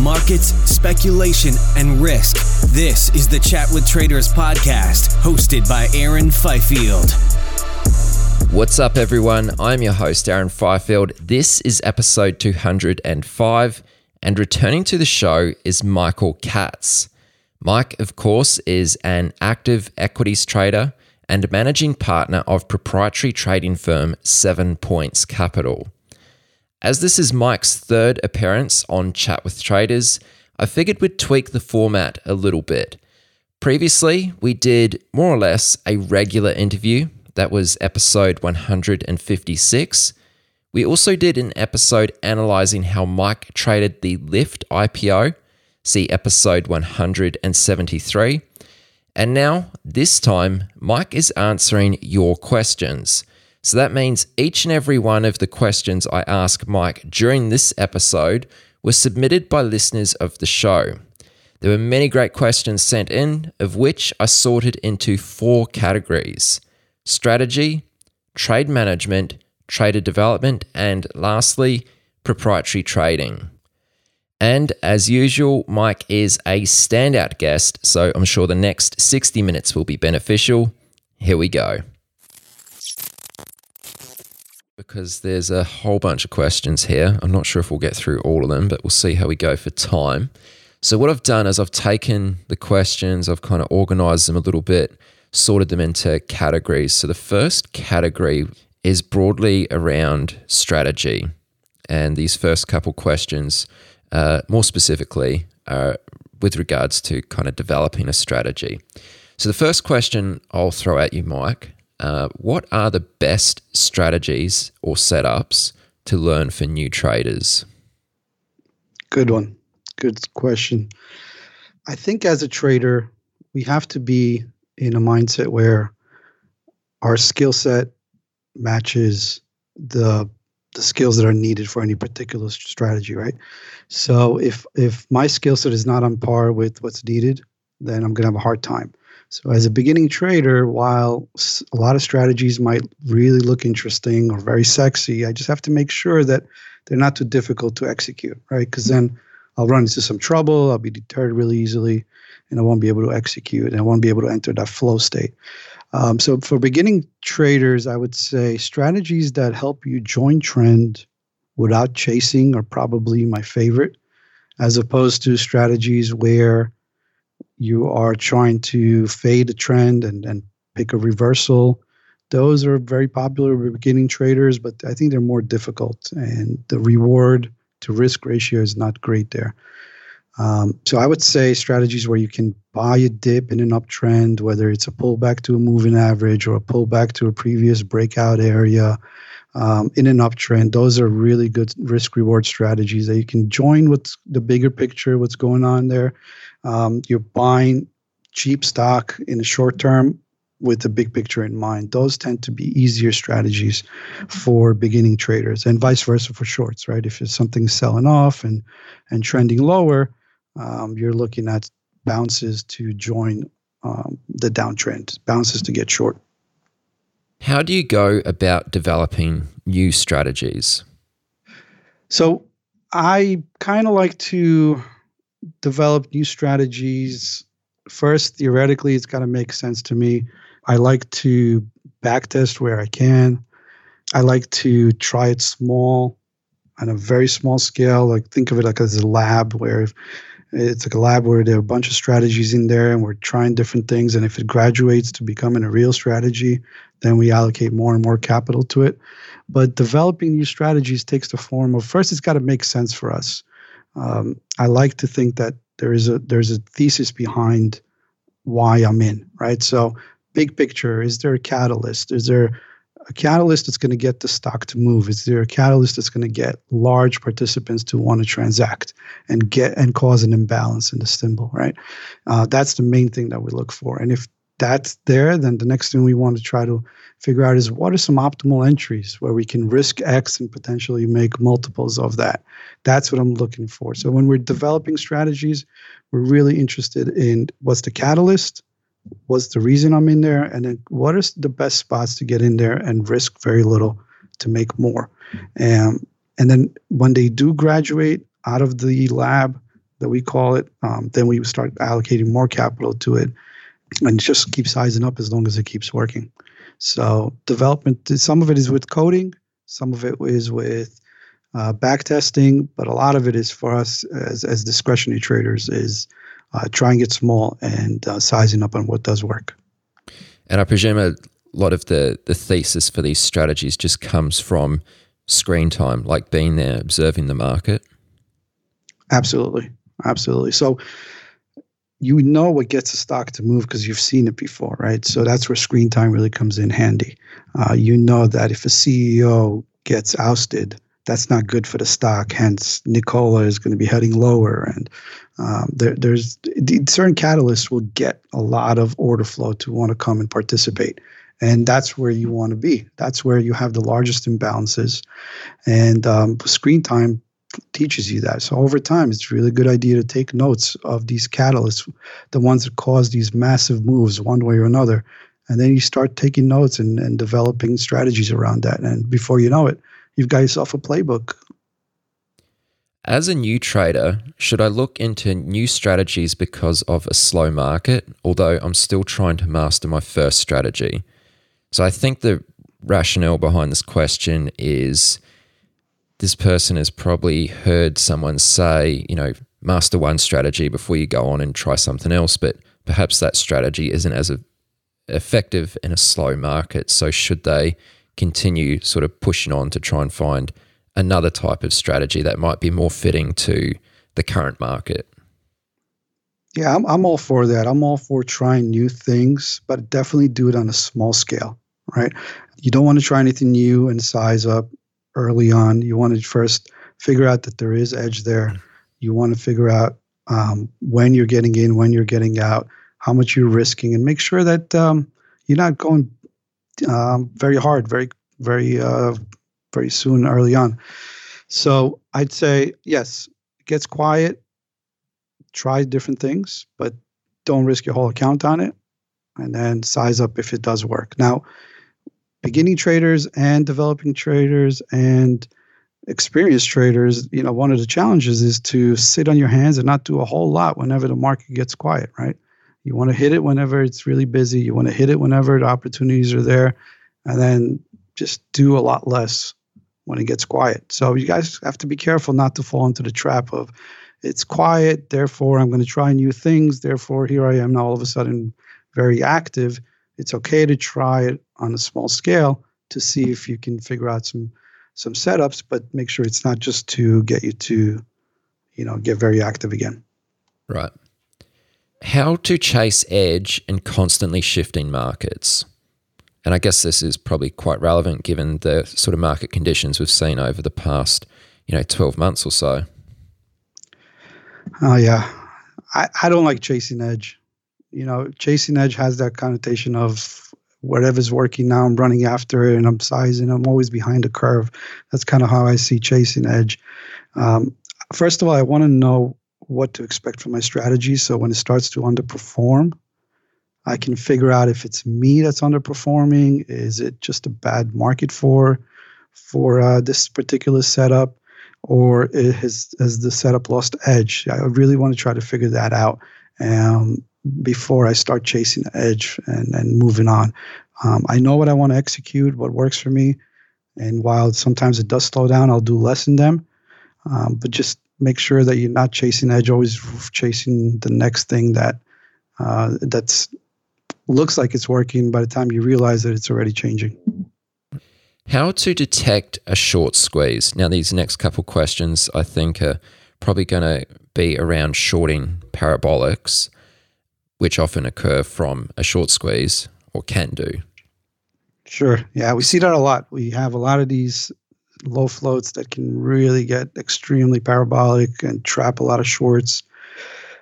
Markets, speculation, and risk. This is the Chat with Traders podcast, hosted by Aaron Fifield. What's up, everyone? I'm your host, Aaron Fifield. This is episode 205, and returning to the show is Michael Katz. Mike, of course, is an active equities trader and managing partner of proprietary trading firm Seven Points Capital. As this is Mike's third appearance on Chat with Traders, I figured we'd tweak the format a little bit. Previously, we did more or less a regular interview. That was episode 156. We also did an episode analyzing how Mike traded the Lyft IPO. See episode 173. And now, this time, Mike is answering your questions. So that means each and every one of the questions I ask Mike during this episode were submitted by listeners of the show. There were many great questions sent in, of which I sorted into four categories strategy, trade management, trader development, and lastly, proprietary trading. And as usual, Mike is a standout guest, so I'm sure the next 60 minutes will be beneficial. Here we go because there's a whole bunch of questions here. I'm not sure if we'll get through all of them, but we'll see how we go for time. So, what I've done is I've taken the questions, I've kind of organized them a little bit, sorted them into categories. So, the first category is broadly around strategy. And these first couple questions, uh, more specifically, are with regards to kind of developing a strategy. So, the first question I'll throw at you, Mike, uh, what are the best strategies or setups to learn for new traders? Good one. Good question. I think as a trader, we have to be in a mindset where our skill set matches the the skills that are needed for any particular strategy, right? So if if my skill set is not on par with what's needed, then I'm going to have a hard time. So, as a beginning trader, while a lot of strategies might really look interesting or very sexy, I just have to make sure that they're not too difficult to execute, right? Because then I'll run into some trouble, I'll be deterred really easily, and I won't be able to execute, and I won't be able to enter that flow state. Um, so, for beginning traders, I would say strategies that help you join trend without chasing are probably my favorite, as opposed to strategies where you are trying to fade a trend and, and pick a reversal. Those are very popular with beginning traders, but I think they're more difficult, and the reward to risk ratio is not great there. Um, so I would say strategies where you can buy a dip in an uptrend, whether it's a pullback to a moving average or a pullback to a previous breakout area um, in an uptrend, those are really good risk reward strategies that you can join with the bigger picture, what's going on there, um, you're buying cheap stock in the short term with the big picture in mind. Those tend to be easier strategies for beginning traders, and vice versa for shorts. Right? If something's selling off and and trending lower, um, you're looking at bounces to join um, the downtrend, bounces to get short. How do you go about developing new strategies? So I kind of like to develop new strategies. First, theoretically, it's got to make sense to me. I like to backtest where I can. I like to try it small on a very small scale. Like think of it like as a lab where it's like a lab where there are a bunch of strategies in there and we're trying different things. And if it graduates to becoming a real strategy, then we allocate more and more capital to it. But developing new strategies takes the form of first, it's got to make sense for us. Um, I like to think that there is a there's a thesis behind why I'm in, right? So big picture, is there a catalyst? Is there a catalyst that's going to get the stock to move? Is there a catalyst that's going to get large participants to want to transact and get and cause an imbalance in the symbol, right? Uh, that's the main thing that we look for. And if that's there, then the next thing we want to try to figure out is what are some optimal entries where we can risk X and potentially make multiples of that. That's what I'm looking for. So when we're developing strategies, we're really interested in what's the catalyst, what's the reason I'm in there, and then what are the best spots to get in there and risk very little to make more. Um, and then when they do graduate out of the lab that we call it, um, then we start allocating more capital to it and just keep sizing up as long as it keeps working. So development, some of it is with coding, some of it is with uh, back testing, but a lot of it is for us as, as discretionary traders is uh, trying it small and uh, sizing up on what does work. And I presume a lot of the, the thesis for these strategies just comes from screen time, like being there, observing the market. Absolutely. Absolutely. So you know what gets a stock to move because you've seen it before, right? So that's where screen time really comes in handy. Uh, you know that if a CEO gets ousted, that's not good for the stock. Hence, Nikola is going to be heading lower, and um, there, there's certain catalysts will get a lot of order flow to want to come and participate, and that's where you want to be. That's where you have the largest imbalances, and um, screen time teaches you that. So over time, it's a really good idea to take notes of these catalysts, the ones that cause these massive moves one way or another, and then you start taking notes and, and developing strategies around that. And before you know it, you've got yourself a playbook. As a new trader, should I look into new strategies because of a slow market? Although I'm still trying to master my first strategy. So I think the rationale behind this question is this person has probably heard someone say, you know, master one strategy before you go on and try something else, but perhaps that strategy isn't as effective in a slow market. So should they continue sort of pushing on to try and find another type of strategy that might be more fitting to the current market. Yeah, I'm, I'm all for that. I'm all for trying new things, but definitely do it on a small scale, right? You don't want to try anything new and size up early on. You want to first figure out that there is edge there. You want to figure out um, when you're getting in, when you're getting out, how much you're risking, and make sure that um, you're not going um, very hard, very, very, uh, very soon, early on. So I'd say yes, it gets quiet. Try different things, but don't risk your whole account on it, and then size up if it does work. Now, beginning traders and developing traders and experienced traders, you know, one of the challenges is to sit on your hands and not do a whole lot whenever the market gets quiet, right? You want to hit it whenever it's really busy. You want to hit it whenever the opportunities are there, and then just do a lot less when it gets quiet. So you guys have to be careful not to fall into the trap of it's quiet, therefore I'm going to try new things, therefore here I am now all of a sudden very active. It's okay to try it on a small scale to see if you can figure out some some setups, but make sure it's not just to get you to, you know, get very active again. Right how to chase edge in constantly shifting markets. And I guess this is probably quite relevant given the sort of market conditions we've seen over the past, you know, 12 months or so. Oh, yeah. I, I don't like chasing edge. You know, chasing edge has that connotation of whatever's working now, I'm running after it and I'm sizing, I'm always behind the curve. That's kind of how I see chasing edge. Um, first of all, I want to know what to expect from my strategy. So when it starts to underperform, I can figure out if it's me that's underperforming. Is it just a bad market for for uh, this particular setup, or has has the setup lost edge? I really want to try to figure that out um, before I start chasing the edge and and moving on. Um, I know what I want to execute, what works for me, and while sometimes it does slow down, I'll do less in them. Um, but just make sure that you're not chasing edge, always chasing the next thing that uh, that's looks like it's working by the time you realize that it's already changing. How to detect a short squeeze? Now, these next couple questions I think are probably going to be around shorting parabolics, which often occur from a short squeeze or can do. Sure. Yeah, we see that a lot. We have a lot of these low floats that can really get extremely parabolic and trap a lot of shorts.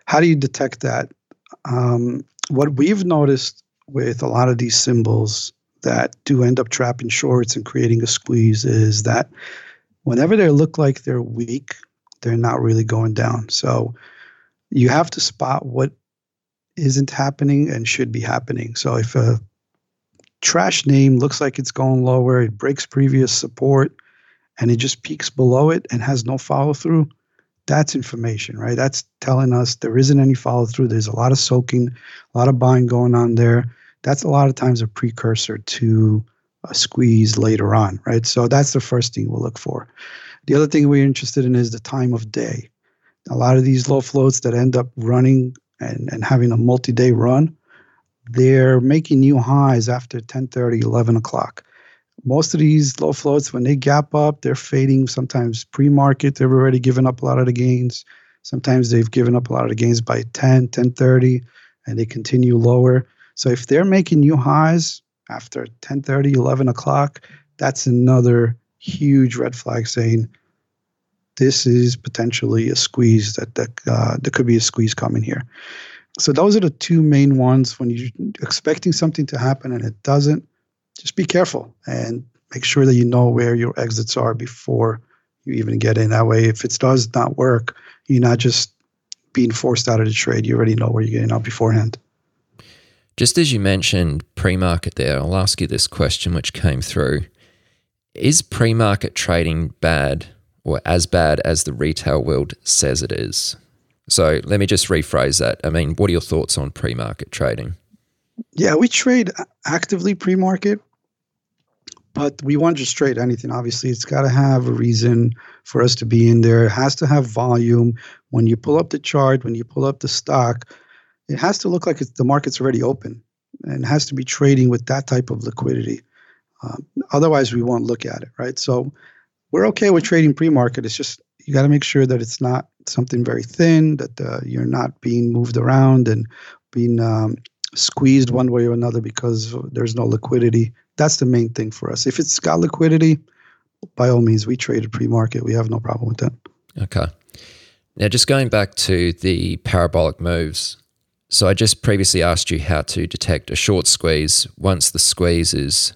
How do you detect that? Um, what we've noticed with a lot of these symbols that do end up trapping shorts and creating a squeeze is that whenever they look like they're weak, they're not really going down. So you have to spot what isn't happening and should be happening. So if a trash name looks like it's going lower, it breaks previous support, and it just peaks below it and has no follow through, that's information, right? That's telling us there isn't any follow through. There's a lot of soaking, a lot of buying going on there. That's a lot of times a precursor to a squeeze later on, right? So that's the first thing we'll look for. The other thing we're interested in is the time of day. A lot of these low floats that end up running and, and having a multi-day run, they're making new highs after 10 30, 11 o'clock most of these low floats, when they gap up, they're fading. Sometimes pre-market, they've already given up a lot of the gains. Sometimes they've given up a lot of the gains by 10, 10 30, and they continue lower. So if they're making new highs after 10 30, 11 o'clock, that's another huge red flag saying this is potentially a squeeze that, that uh, there could be a squeeze coming here. So those are the two main ones when you're expecting something to happen and it doesn't just be careful and make sure that you know where your exits are before you even get in. That way, if it does not work, you're not just being forced out of the trade. You already know where you're getting out beforehand. Just as you mentioned pre market there, I'll ask you this question which came through. Is pre market trading bad or as bad as the retail world says it is? So let me just rephrase that. I mean, what are your thoughts on pre market trading? Yeah, we trade actively pre market but we want to just trade anything. Obviously, it's got to have a reason for us to be in there. It has to have volume. When you pull up the chart, when you pull up the stock, it has to look like the market's already open and has to be trading with that type of liquidity. Um, otherwise, we won't look at it, right? So we're okay with trading pre-market. It's just you got to make sure that it's not something very thin, that uh, you're not being moved around and being um, squeezed one way or another because there's no liquidity that's the main thing for us. If it's got liquidity, by all means, we trade it pre-market. We have no problem with that. Okay. Now, just going back to the parabolic moves. So I just previously asked you how to detect a short squeeze once the squeeze is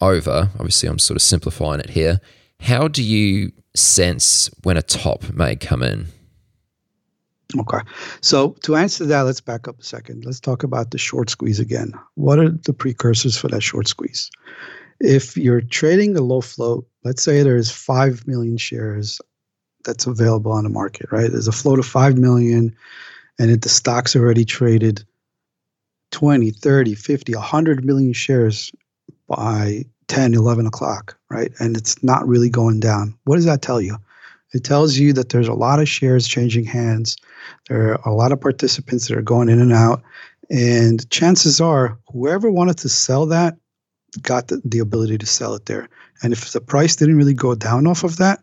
over. Obviously, I'm sort of simplifying it here. How do you sense when a top may come in? Okay. So to answer that, let's back up a second. Let's talk about the short squeeze again. What are the precursors for that short squeeze? If you're trading a low float, let's say there's 5 million shares that's available on the market, right? There's a float of 5 million and it, the stock's already traded 20, 30, 50, 100 million shares by 10, 11 o'clock, right? And it's not really going down. What does that tell you? It tells you that there's a lot of shares changing hands. There are a lot of participants that are going in and out. And chances are, whoever wanted to sell that got the, the ability to sell it there. And if the price didn't really go down off of that,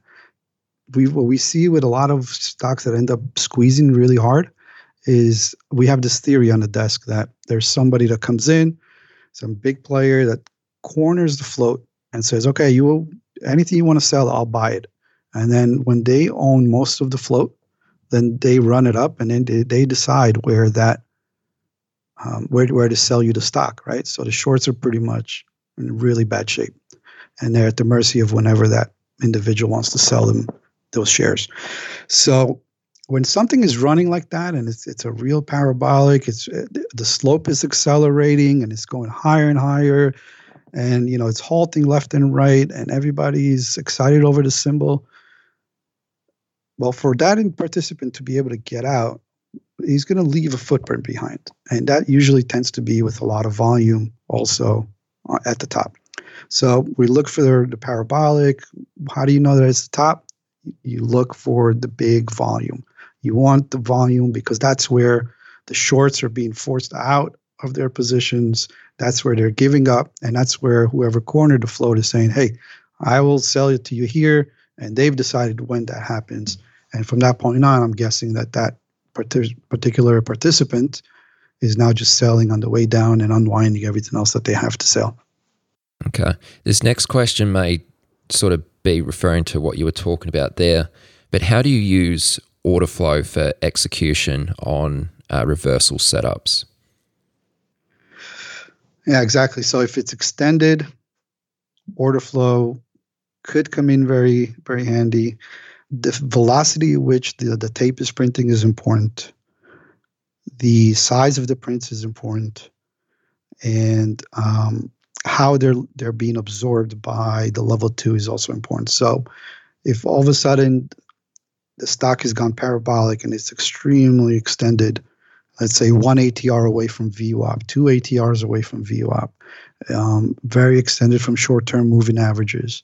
we what we see with a lot of stocks that end up squeezing really hard is we have this theory on the desk that there's somebody that comes in, some big player that corners the float and says, "Okay, you will, anything you want to sell, I'll buy it." And then when they own most of the float, then they run it up and then they, they decide where that um, where, where to sell you the stock, right? So the shorts are pretty much in really bad shape. And they're at the mercy of whenever that individual wants to sell them those shares. So when something is running like that and it's it's a real parabolic, it's the slope is accelerating and it's going higher and higher, and you know it's halting left and right, and everybody's excited over the symbol. Well, for that participant to be able to get out, he's going to leave a footprint behind, and that usually tends to be with a lot of volume also uh, at the top. So we look for the parabolic. How do you know that it's the top? You look for the big volume. You want the volume because that's where the shorts are being forced out of their positions. That's where they're giving up. And that's where whoever cornered the float is saying, hey, I will sell it to you here. And they've decided when that happens. And from that point on, I'm guessing that that particular participant is now just selling on the way down and unwinding everything else that they have to sell. Okay. This next question may sort of be referring to what you were talking about there, but how do you use order flow for execution on uh, reversal setups? Yeah, exactly. So if it's extended, order flow could come in very, very handy. The velocity at which the, the tape is printing is important. The size of the prints is important. And um, how they're they're being absorbed by the level two is also important. So if all of a sudden the stock has gone parabolic and it's extremely extended, let's say one ATR away from VWAP, two ATRs away from VWAP, um, very extended from short-term moving averages,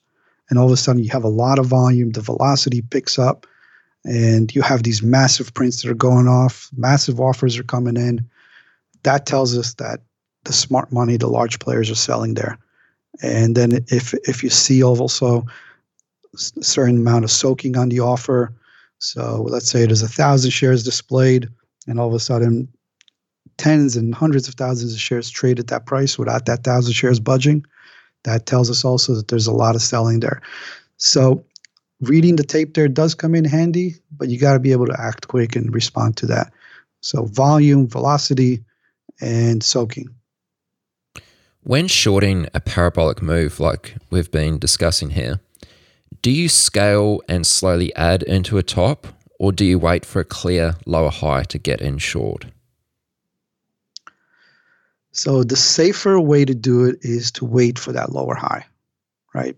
and all of a sudden you have a lot of volume, the velocity picks up, and you have these massive prints that are going off, massive offers are coming in. That tells us that the smart money, the large players are selling there. And then if if you see also a certain amount of soaking on the offer, so let's say there's a thousand shares displayed, and all of a sudden tens and hundreds of thousands of shares trade at that price without that thousand shares budging, that tells us also that there's a lot of selling there. So reading the tape there does come in handy, but you got to be able to act quick and respond to that. So volume, velocity, and soaking. When shorting a parabolic move like we've been discussing here, do you scale and slowly add into a top, or do you wait for a clear lower high to get in short? So the safer way to do it is to wait for that lower high, right?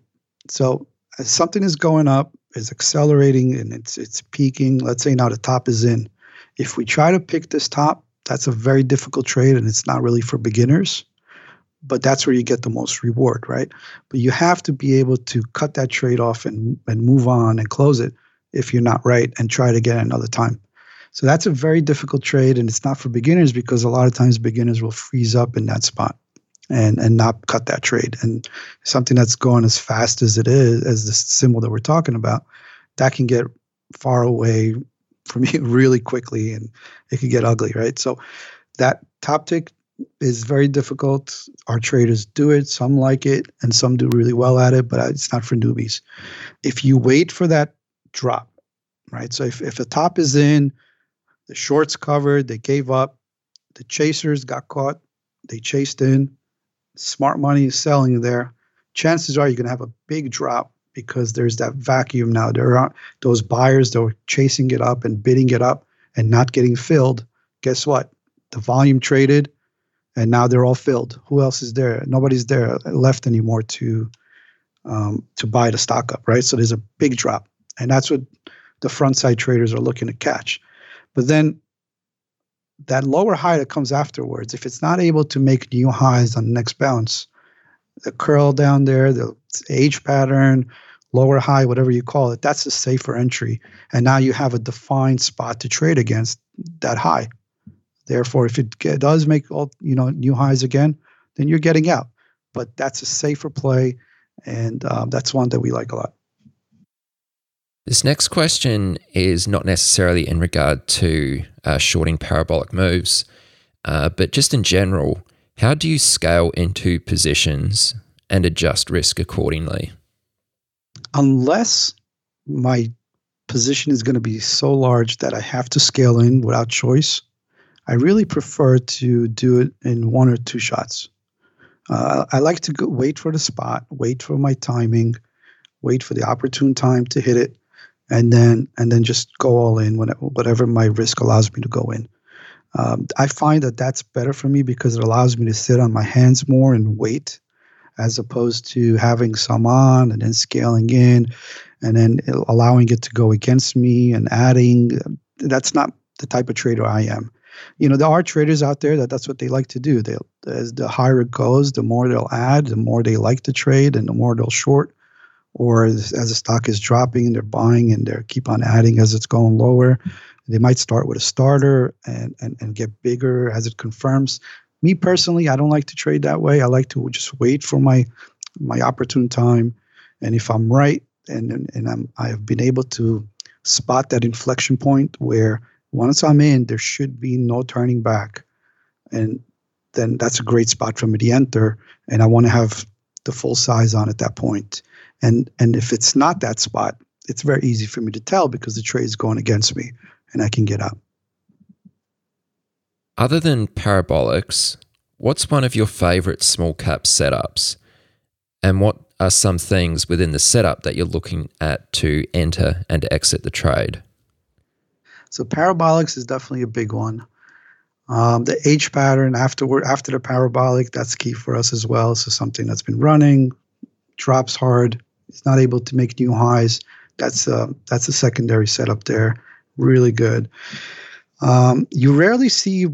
So as something is going up, is accelerating, and it's it's peaking. Let's say now the top is in. If we try to pick this top, that's a very difficult trade, and it's not really for beginners but that's where you get the most reward, right? But you have to be able to cut that trade off and, and move on and close it if you're not right and try it again another time. So that's a very difficult trade and it's not for beginners because a lot of times beginners will freeze up in that spot and and not cut that trade. And something that's going as fast as it is, as the symbol that we're talking about, that can get far away from you really quickly and it can get ugly, right? So that top tick is very difficult. Our traders do it. Some like it, and some do really well at it. But it's not for newbies. If you wait for that drop, right? So if if the top is in, the shorts covered, they gave up. The chasers got caught. They chased in. Smart money is selling there. Chances are you're going to have a big drop because there's that vacuum now. There are those buyers that were chasing it up and bidding it up and not getting filled. Guess what? The volume traded and now they're all filled. Who else is there? Nobody's there left anymore to um, to buy the stock up, right? So there's a big drop, and that's what the front side traders are looking to catch. But then that lower high that comes afterwards, if it's not able to make new highs on the next bounce, the curl down there, the H pattern, lower high, whatever you call it, that's a safer entry. And now you have a defined spot to trade against that high. Therefore, if it does make all you know new highs again, then you're getting out. But that's a safer play, and um, that's one that we like a lot. This next question is not necessarily in regard to uh, shorting parabolic moves, uh, but just in general, how do you scale into positions and adjust risk accordingly? Unless my position is going to be so large that I have to scale in without choice, I really prefer to do it in one or two shots. Uh, I like to go, wait for the spot, wait for my timing, wait for the opportune time to hit it, and then and then just go all in when whatever my risk allows me to go in. Um, I find that that's better for me because it allows me to sit on my hands more and wait, as opposed to having some on and then scaling in, and then allowing it to go against me and adding. That's not the type of trader I am. You know, there are traders out there that that's what they like to do. They as the higher it goes, the more they'll add, the more they like to trade, and the more they'll short. Or as, the stock is dropping, and they're buying and they keep on adding as it's going lower. They might start with a starter and, and, and get bigger as it confirms. Me personally, I don't like to trade that way. I like to just wait for my my opportune time. And if I'm right and, and, and I'm I have been able to spot that inflection point where once I'm in, there should be no turning back. And then that's a great spot for me to enter. And I want to have the full size on at that point. And and if it's not that spot, it's very easy for me to tell because the trade is going against me and I can get up. Other than parabolics, what's one of your favorite small cap setups? And what are some things within the setup that you're looking at to enter and exit the trade? So parabolics is definitely a big one. Um, the H pattern afterward after the parabolic, that's key for us as well. So something that's been running, drops hard, it's not able to make new highs. That's a, that's a secondary setup there really good. Um, you rarely see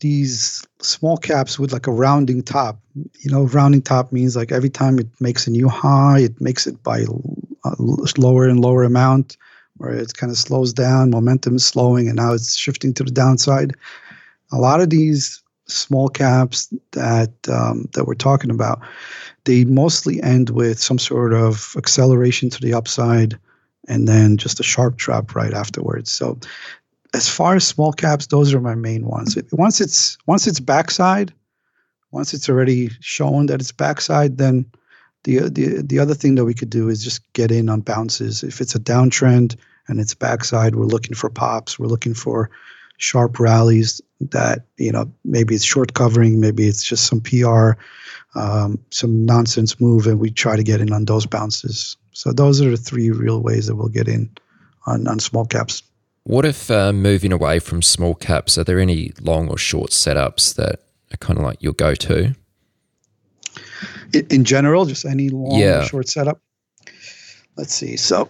these small caps with like a rounding top. You know, rounding top means like every time it makes a new high, it makes it by a lower and lower amount, where it kind of slows down. Momentum is slowing, and now it's shifting to the downside. A lot of these small caps that um, that we're talking about, they mostly end with some sort of acceleration to the upside and then just a sharp drop right afterwards. So as far as small caps, those are my main ones. Once it's once it's backside, once it's already shown that it's backside, then the the the other thing that we could do is just get in on bounces. If it's a downtrend and it's backside, we're looking for pops. We're looking for sharp rallies that you know maybe it's short covering, maybe it's just some PR, um, some nonsense move, and we try to get in on those bounces. So those are the three real ways that we'll get in on, on small caps. What if uh, moving away from small caps, are there any long or short setups that are kind of like your go to? In, in, general, just any long yeah. or short setup? Let's see. So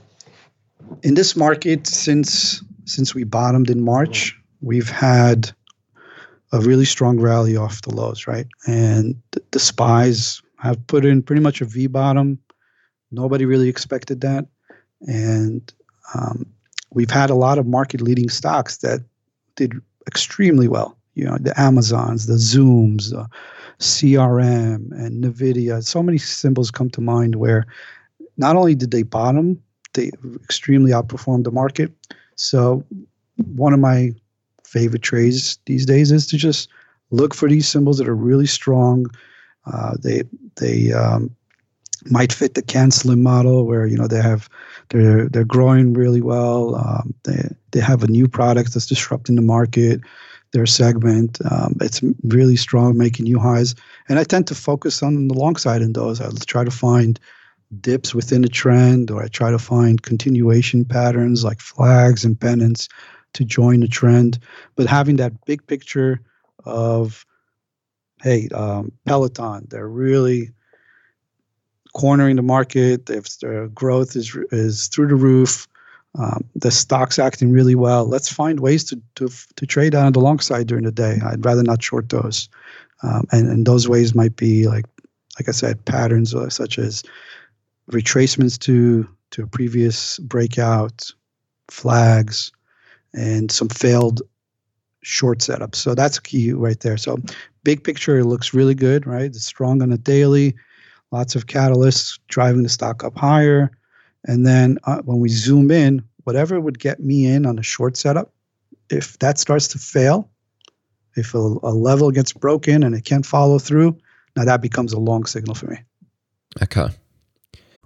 in this market, since since we bottomed in March, we've had a really strong rally off the lows, right? And the, SPYs have put in pretty much a V bottom Nobody really expected that. And um, we've had a lot of market leading stocks that did extremely well. You know, the Amazons, the Zooms, the CRM, and NVIDIA. So many symbols come to mind where not only did they bottom, they extremely outperformed the market. So, one of my favorite trades these days is to just look for these symbols that are really strong. Uh, they they um, might fit the CanSlim model where you know they have they're they're growing really well. Um, they they have a new product that's disrupting the market. Their segment um, it's really strong, making new highs. And I tend to focus on the long side in those. I try to find dips within a trend, or I try to find continuation patterns like flags and pennants to join the trend. But having that big picture of hey, um, Peloton, they're really cornering the market. If the growth is is through the roof, um, the stock's acting really well. Let's find ways to to to trade on the long side during the day. I'd rather not short those, um, and and those ways might be like like I said, patterns such as retracements to to a previous breakout, flags, and some failed short setups. So that's key right there. So big picture, it looks really good, right? It's strong on a daily lots of catalysts driving the stock up higher. And then uh, when we zoom in, whatever would get me in on a short setup, if that starts to fail, if a, a level gets broken and it can't follow through, now that becomes a long signal for me. Okay.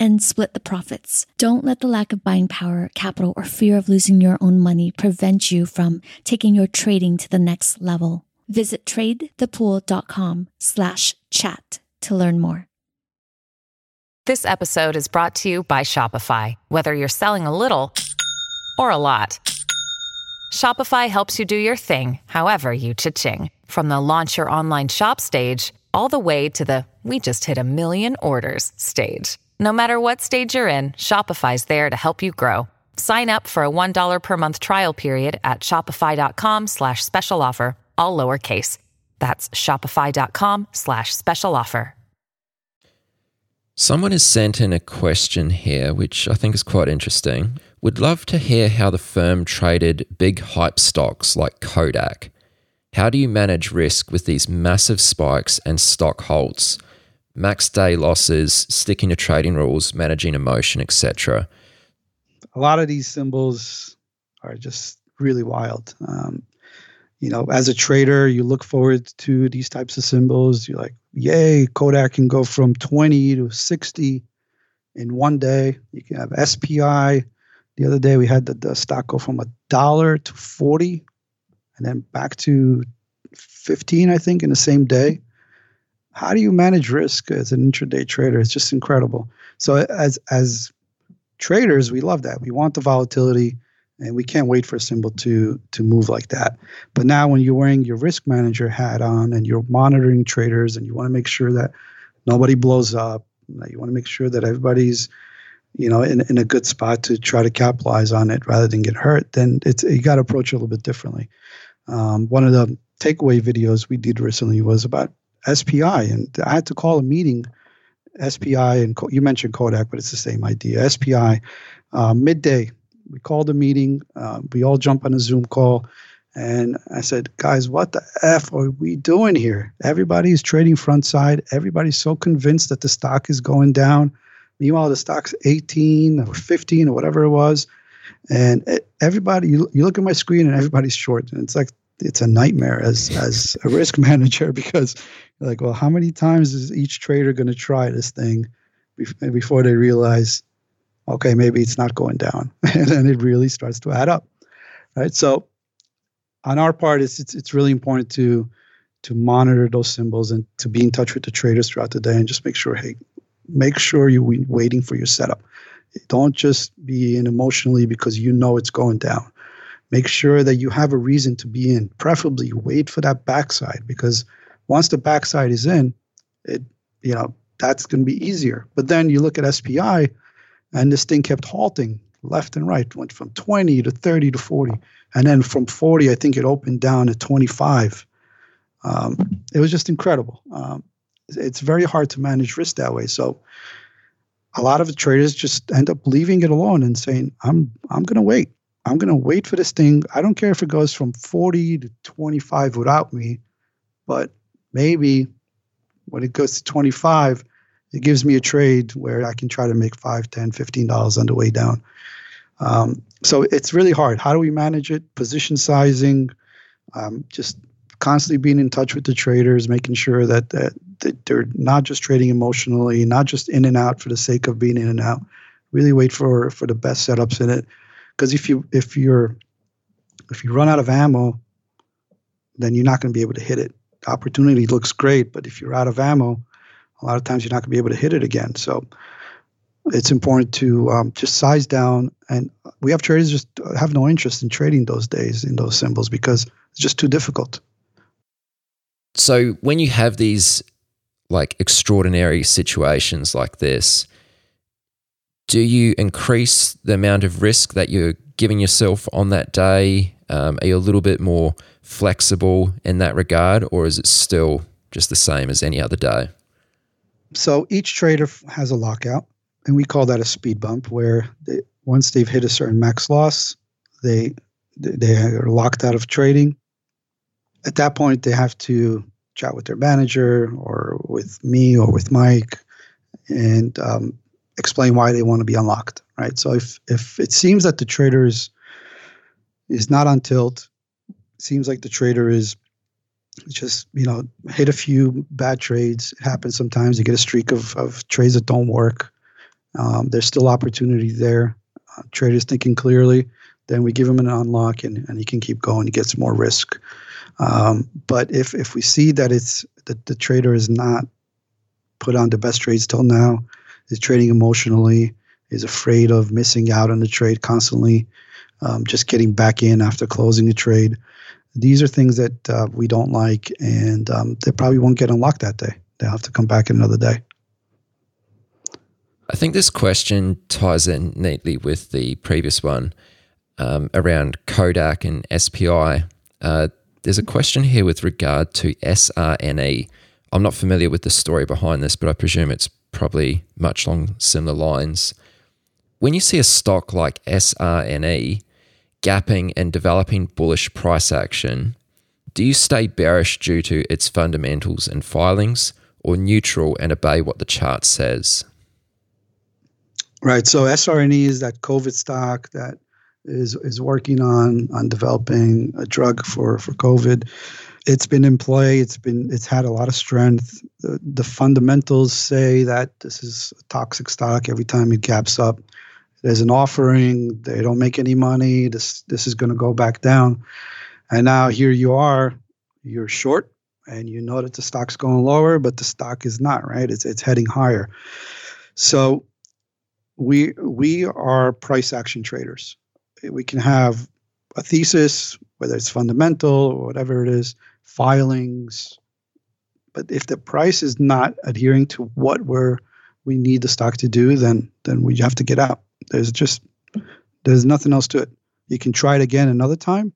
and split the profits. Don't let the lack of buying power, capital, or fear of losing your own money prevent you from taking your trading to the next level. Visit tradethepool.com slash chat to learn more. This episode is brought to you by Shopify. Whether you're selling a little or a lot, Shopify helps you do your thing, however you cha-ching. From the launch your online shop stage, all the way to the we just hit a million orders stage. No matter what stage you're in, Shopify's there to help you grow. Sign up for a $1 per month trial period at shopify.com slash special offer, all lowercase. That's shopify.com slash special offer. Someone has sent in a question here, which I think is quite interesting. Would love to hear how the firm traded big hype stocks like Kodak. How do you manage risk with these massive spikes and stock halts? Max day losses, sticking to trading rules, managing emotion, etc. A lot of these symbols are just really wild. Um, you know, as a trader, you look forward to these types of symbols. You're like, yay, Kodak can go from 20 to 60 in one day. You can have SPI. The other day we had the, the stock go from a dollar to 40 and then back to 15, I think, in the same day how do you manage risk as an intraday trader? It's just incredible. So as as traders, we love that. We want the volatility, and we can't wait for a symbol to to move like that. But now, when you're wearing your risk manager hat on and you're monitoring traders, and you want to make sure that nobody blows up, you want to make sure that everybody's you know in, in a good spot to try to capitalize on it rather than get hurt then it's you got to approach it a little bit differently um, one of the takeaway videos we did recently was about SPI, and I had to call a meeting. SPI and you mentioned Kodak, but it's the same idea. SPI, uh, midday, we called a meeting. Uh, we all jump on a Zoom call, and I said, "Guys, what the f are we doing here? Everybody is trading front side. Everybody's so convinced that the stock is going down. Meanwhile, the stock's 18 or 15 or whatever it was." And everybody, you, you look at my screen and everybody's short. And it's like it's a nightmare as as a risk manager because like well how many times is each trader going to try this thing before they realize okay maybe it's not going down? And then it really starts to add up right? So on our part it's, it's it's really important to to monitor those symbols and to be in touch with the traders throughout the day and just make sure hey make sure you're waiting for your setup. Don't just be in emotionally because you know it's going down. Make sure that you have a reason to be in. Preferably wait for that backside because once the backside is in, it you know that's going to be easier. But then you look at SPI, and this thing kept halting left and right, went from 20 to 30 to 40, and then from 40, I think it opened down to 25. Um, it was just incredible. Um, it's very hard to manage risk that way. So a lot of the traders just end up leaving it alone and saying, "I'm I'm going to wait. I'm going to wait for this thing. I don't care if it goes from 40 to 25 without me, but maybe when it goes to 25, it gives me a trade where I can try to make 5, 10, 15 dollars on the way down. Um, so it's really hard. How do we manage it? Position sizing, um, just constantly being in touch with the traders, making sure that, that, that they're not just trading emotionally, not just in and out for the sake of being in and out. Really wait for for the best setups in it because if you if you're if you run out of ammo, then you're not going to be able to hit it. Opportunity looks great, but if you're out of ammo, a lot of times you're not going to be able to hit it again. So it's important to um, just size down. And we have traders just have no interest in trading those days in those symbols because it's just too difficult. So when you have these like extraordinary situations like this, do you increase the amount of risk that you're giving yourself on that day? Um, are you a little bit more flexible in that regard, or is it still just the same as any other day? So each trader has a lockout, and we call that a speed bump, where they, once they've hit a certain max loss, they they are locked out of trading. At that point, they have to chat with their manager or with me or with Mike and um, explain why they want to be unlocked. Right. So if if it seems that the trader is is not on tilt, seems like the trader is just you know hit a few bad trades. It happens sometimes. You get a streak of of trades that don't work. Um, there's still opportunity there. Uh, traders thinking clearly. Then we give him an unlock and, and he can keep going. He gets more risk. Um, but if if we see that it's that the trader is not put on the best trades till now, is trading emotionally, is afraid of missing out on the trade constantly, um, just getting back in after closing the trade. These are things that uh, we don't like, and um, they probably won't get unlocked that day. They'll have to come back another day. I think this question ties in neatly with the previous one um, around Kodak and SPI. Uh, there's a question here with regard to SRNE. I'm not familiar with the story behind this, but I presume it's probably much along similar lines. When you see a stock like SRNE gapping and developing bullish price action, do you stay bearish due to its fundamentals and filings, or neutral and obey what the chart says? Right. So SRNE is that COVID stock that is is working on on developing a drug for for COVID. It's been in play. It's been it's had a lot of strength. The, the fundamentals say that this is a toxic stock. Every time it gaps up, there's an offering. They don't make any money. This this is going to go back down. And now here you are. You're short, and you know that the stock's going lower, but the stock is not right. It's it's heading higher. So we we are price action traders we can have a thesis, whether it's fundamental or whatever it is, filings. But if the price is not adhering to what we're we need the stock to do, then then we have to get out. There's just there's nothing else to it. You can try it again another time,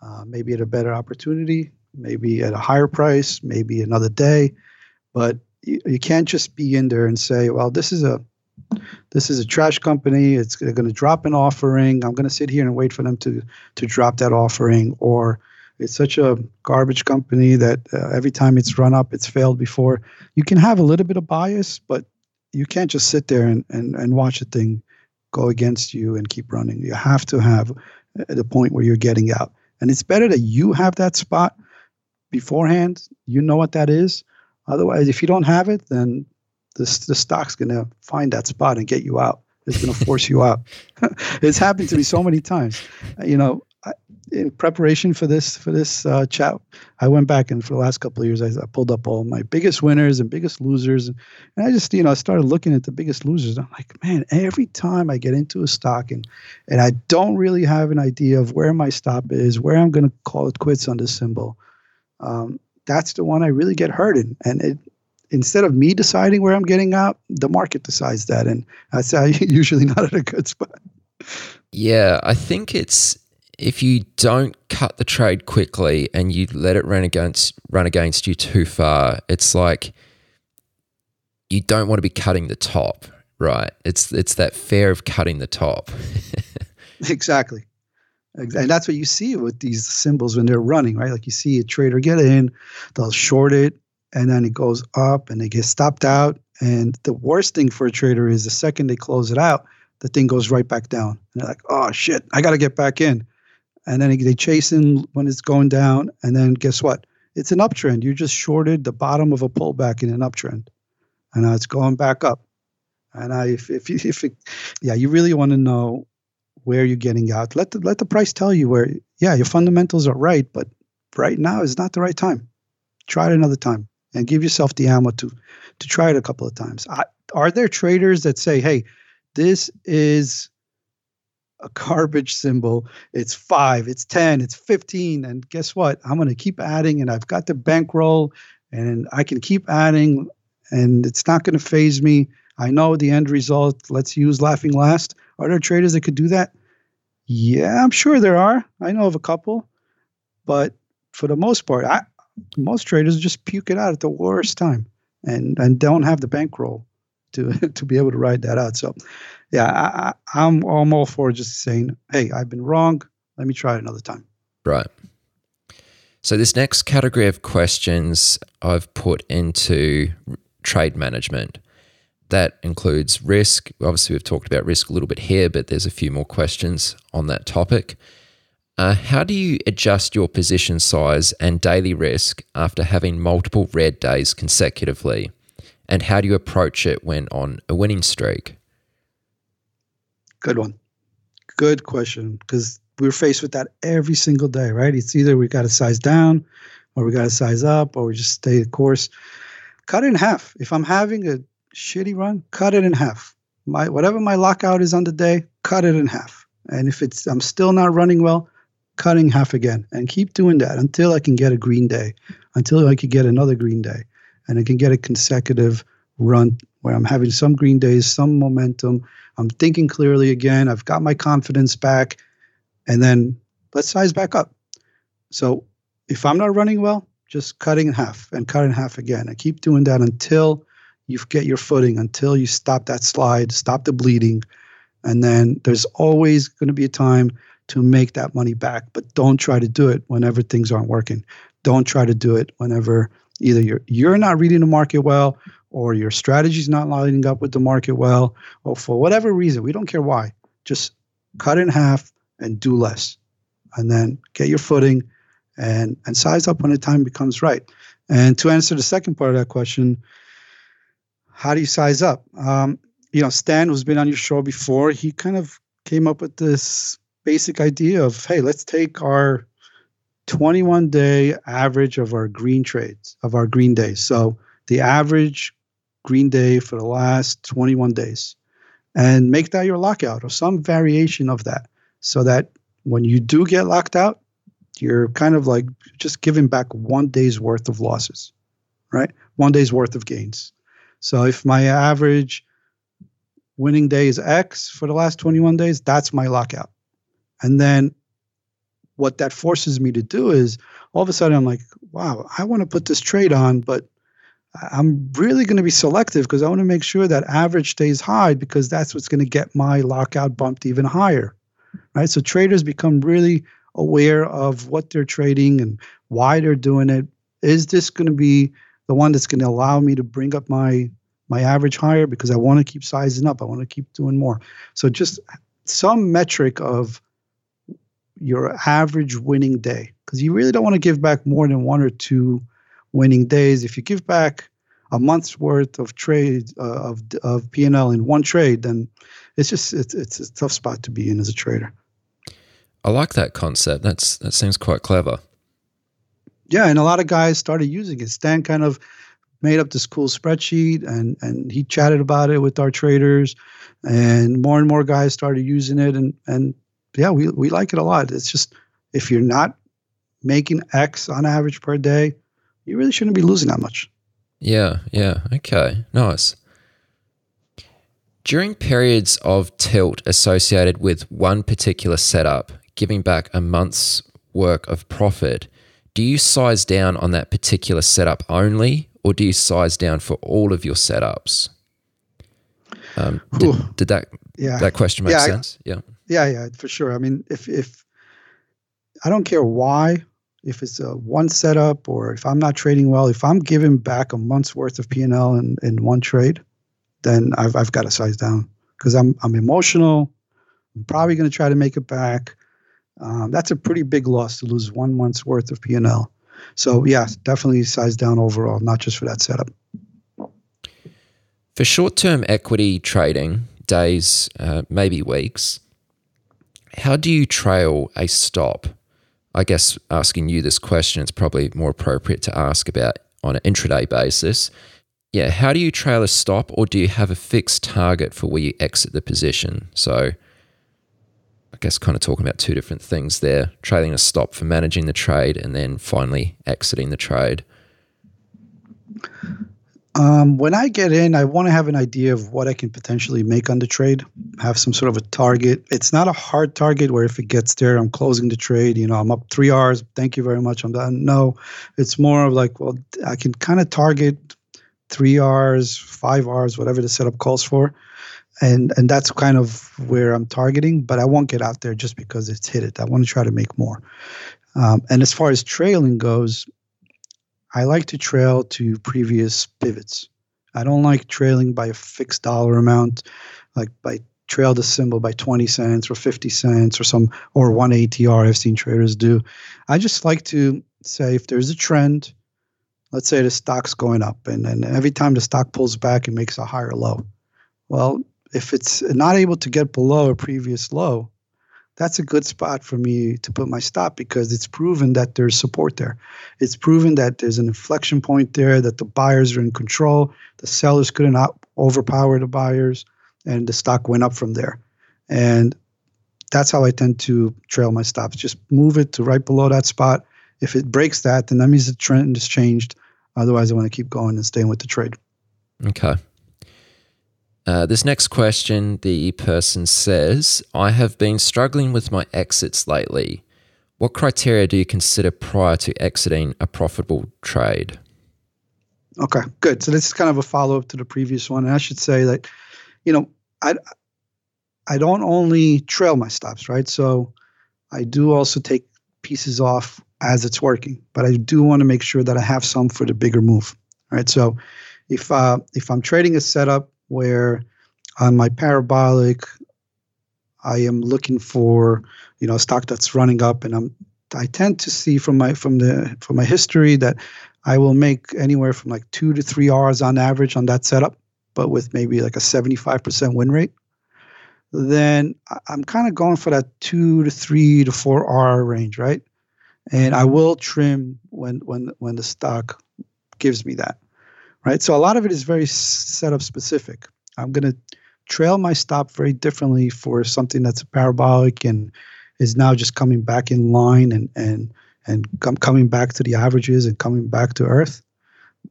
uh, maybe at a better opportunity, maybe at a higher price, maybe another day, but you, you can't just be in there and say, well, this is a this is a trash company. It's going to drop an offering. I'm going to sit here and wait for them to to drop that offering. Or it's such a garbage company that uh, every time it's run up, it's failed before. You can have a little bit of bias, but you can't just sit there and and, and watch a thing go against you and keep running. You have to have uh, the point where you're getting out. And it's better that you have that spot beforehand. You know what that is. Otherwise, if you don't have it, then the, the stock's going to find that spot and get you out. It's going to force you out. it's happened to me so many times. You know, In preparation for this for this uh, chat, I went back and for the last couple of years, I, I, pulled up all my biggest winners and biggest losers, and, and I just you know I started looking at the biggest losers. I'm like, man, every time I get into a stock and and I don't really have an idea of where my stop is, where I'm going to call it quits on this symbol. Um, that's the one I really get hurt in, and it instead of me deciding where I'm getting out, the market decides that, and that's usually not at a good spot. Yeah, I think it's if you don't cut the trade quickly and you let it run against run against you too far, it's like you don't want to be cutting the top, right? It's it's that fear of cutting the top. exactly. And that's what you see with these symbols when they're running, right? Like you see a trader get in, they'll short it, and then it goes up and they get stopped out. And the worst thing for a trader is the second they close it out, the thing goes right back down. And they're like, oh shit, I got to get back in. And then they chase in when it's going down. And then guess what? It's an uptrend. You just shorted the bottom of a pullback in an uptrend. And now it's going back up. And I, if, if, if it, yeah, you really want to know where you're getting out. Let the, let the price tell you where, yeah, your fundamentals are right, but right now is not the right time. Try it another time and give yourself the ammo to to try it a couple of times. I, are there traders that say, "Hey, this is a garbage symbol. It's five, it's ten, it's fifteen, and guess what? I'm going to keep adding, and I've got the bankroll, and I can keep adding, and it's not going to phase me. I know the end result. Let's use laughing last. Are there traders that could do that? Yeah, I'm sure there are. I know of a couple, but for the most part, I, most traders just puke it out at the worst time and and don't have the bankroll to to be able to ride that out. So, yeah, I, I'm, I'm all for just saying, hey, I've been wrong. let me try it another time. Right. So, this next category of questions I've put into trade management. That includes risk. Obviously, we've talked about risk a little bit here, but there's a few more questions on that topic. Uh, how do you adjust your position size and daily risk after having multiple red days consecutively? And how do you approach it when on a winning streak? Good one. Good question. Because we're faced with that every single day, right? It's either we got to size down or we got to size up or we just stay the course. Cut it in half. If I'm having a shitty run, cut it in half. My whatever my lockout is on the day, cut it in half. And if it's I'm still not running well, cutting half again and keep doing that until I can get a green day, until I can get another green day, and I can get a consecutive run where I'm having some green days, some momentum. I'm thinking clearly again. I've got my confidence back, and then let's size back up. So if I'm not running well, just cutting in half and cut in half again. I keep doing that until you get your footing, until you stop that slide, stop the bleeding. And then there's always going to be a time to make that money back. But don't try to do it whenever things aren't working. Don't try to do it whenever either you're you're not reading the market well or your strategy is not lining up with the market well, or for whatever reason, we don't care why. Just cut in half and do less. And then get your footing and and size up when the time becomes right. And to answer the second part of that question, how do you size up? Um, you know, Stan, who's been on your show before, he kind of came up with this basic idea of, hey, let's take our 21 day average of our green trades, of our green days. So the average green day for the last 21 days, and make that your lockout or some variation of that so that when you do get locked out, you're kind of like just giving back one day's worth of losses, right? One day's worth of gains. So if my average winning day is X for the last 21 days, that's my lockout. And then what that forces me to do is all of a sudden I'm like, wow, I want to put this trade on, but I'm really going to be selective because I want to make sure that average stays high because that's what's going to get my lockout bumped even higher. Right. So traders become really aware of what they're trading and why they're doing it. Is this going to be the one that's going to allow me to bring up my my average higher because I want to keep sizing up. I want to keep doing more. So just some metric of your average winning day because you really don't want to give back more than one or two winning days. If you give back a month's worth of trade uh, of of P and L in one trade, then it's just it's it's a tough spot to be in as a trader. I like that concept. That's that seems quite clever. Yeah, and a lot of guys started using it. Stan kind of made up this cool spreadsheet and and he chatted about it with our traders and more and more guys started using it and and yeah, we we like it a lot. It's just if you're not making X on average per day, you really shouldn't be losing that much. Yeah, yeah. Okay. Nice. During periods of tilt associated with one particular setup, giving back a month's work of profit, do you size down on that particular setup only, or do you size down for all of your setups? Um, did, did, that yeah. that question make yeah, sense? I, yeah. Yeah, yeah, for sure. I mean, if if I don't care why, if it's a one setup or if I'm not trading well, if I'm giving back a month's worth of P and L in, in one trade, then I've I've got to size down because I'm I'm emotional. I'm probably going to try to make it back. Um, that's a pretty big loss to lose one month's worth of P and L. So yeah, definitely size down overall, not just for that setup. For short-term equity trading, days, uh, maybe weeks, how do you trail a stop? I guess asking you this question, it's probably more appropriate to ask about on an intraday basis. Yeah, how do you trail a stop, or do you have a fixed target for where you exit the position? So, I guess kind of talking about two different things there trailing a stop for managing the trade, and then finally exiting the trade. Um, when I get in, I want to have an idea of what I can potentially make on the trade, have some sort of a target. It's not a hard target where if it gets there, I'm closing the trade. You know, I'm up three R's. Thank you very much. I'm done. No, it's more of like, well, I can kind of target three R's, five R's, whatever the setup calls for. and and that's kind of where I'm targeting. But I won't get out there just because it's hit it. I want to try to make more. Um, and as far as trailing goes, I like to trail to previous pivots. I don't like trailing by a fixed dollar amount, like by trail the symbol by 20 cents or 50 cents or some or one ATR I've seen traders do. I just like to say if there's a trend, let's say the stock's going up and, and every time the stock pulls back it makes a higher low. Well, if it's not able to get below a previous low, that's a good spot for me to put my stop because it's proven that there's support there. It's proven that there's an inflection point there, that the buyers are in control, the sellers couldn't overpower the buyers, and the stock went up from there. And that's how I tend to trail my stops. Just move it to right below that spot. If it breaks that, then that means the trend has changed. Otherwise, I want to keep going and staying with the trade. Okay. Uh, this next question, the person says, I have been struggling with my exits lately. What criteria do you consider prior to exiting a profitable trade? Okay, good. So this is kind of a follow up to the previous one. And I should say that, you know, I I don't only trail my stops, right? So I do also take pieces off as it's working, but I do want to make sure that I have some for the bigger move, right? So if uh, if I'm trading a setup where on my parabolic I am looking for you know a stock that's running up and I'm I tend to see from my from the from my history that I will make anywhere from like two to three R's on average on that setup, but with maybe like a 75% win rate. Then I'm kind of going for that two to three to four R range, right? And I will trim when when when the stock gives me that right? So a lot of it is very setup specific. I'm going to trail my stop very differently for something that's parabolic and is now just coming back in line and and and com- coming back to the averages and coming back to earth.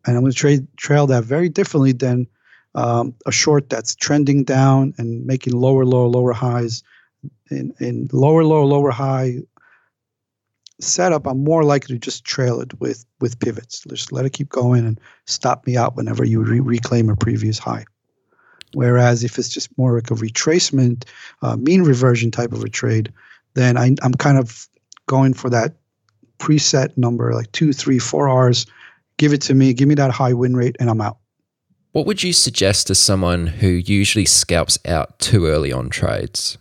And I'm going to trade trail that very differently than um, a short that's trending down and making lower, lower, lower highs. In, in lower, lower, lower high setup, I'm more likely to just trail it with with pivots. Just let it keep going and stop me out whenever you re- reclaim a previous high. Whereas if it's just more like a retracement, uh, mean reversion type of a trade, then I, I'm kind of going for that preset number, like two, three, four R's. Give it to me, give me that high win rate, and I'm out. What would you suggest to someone who usually scalps out too early on trades?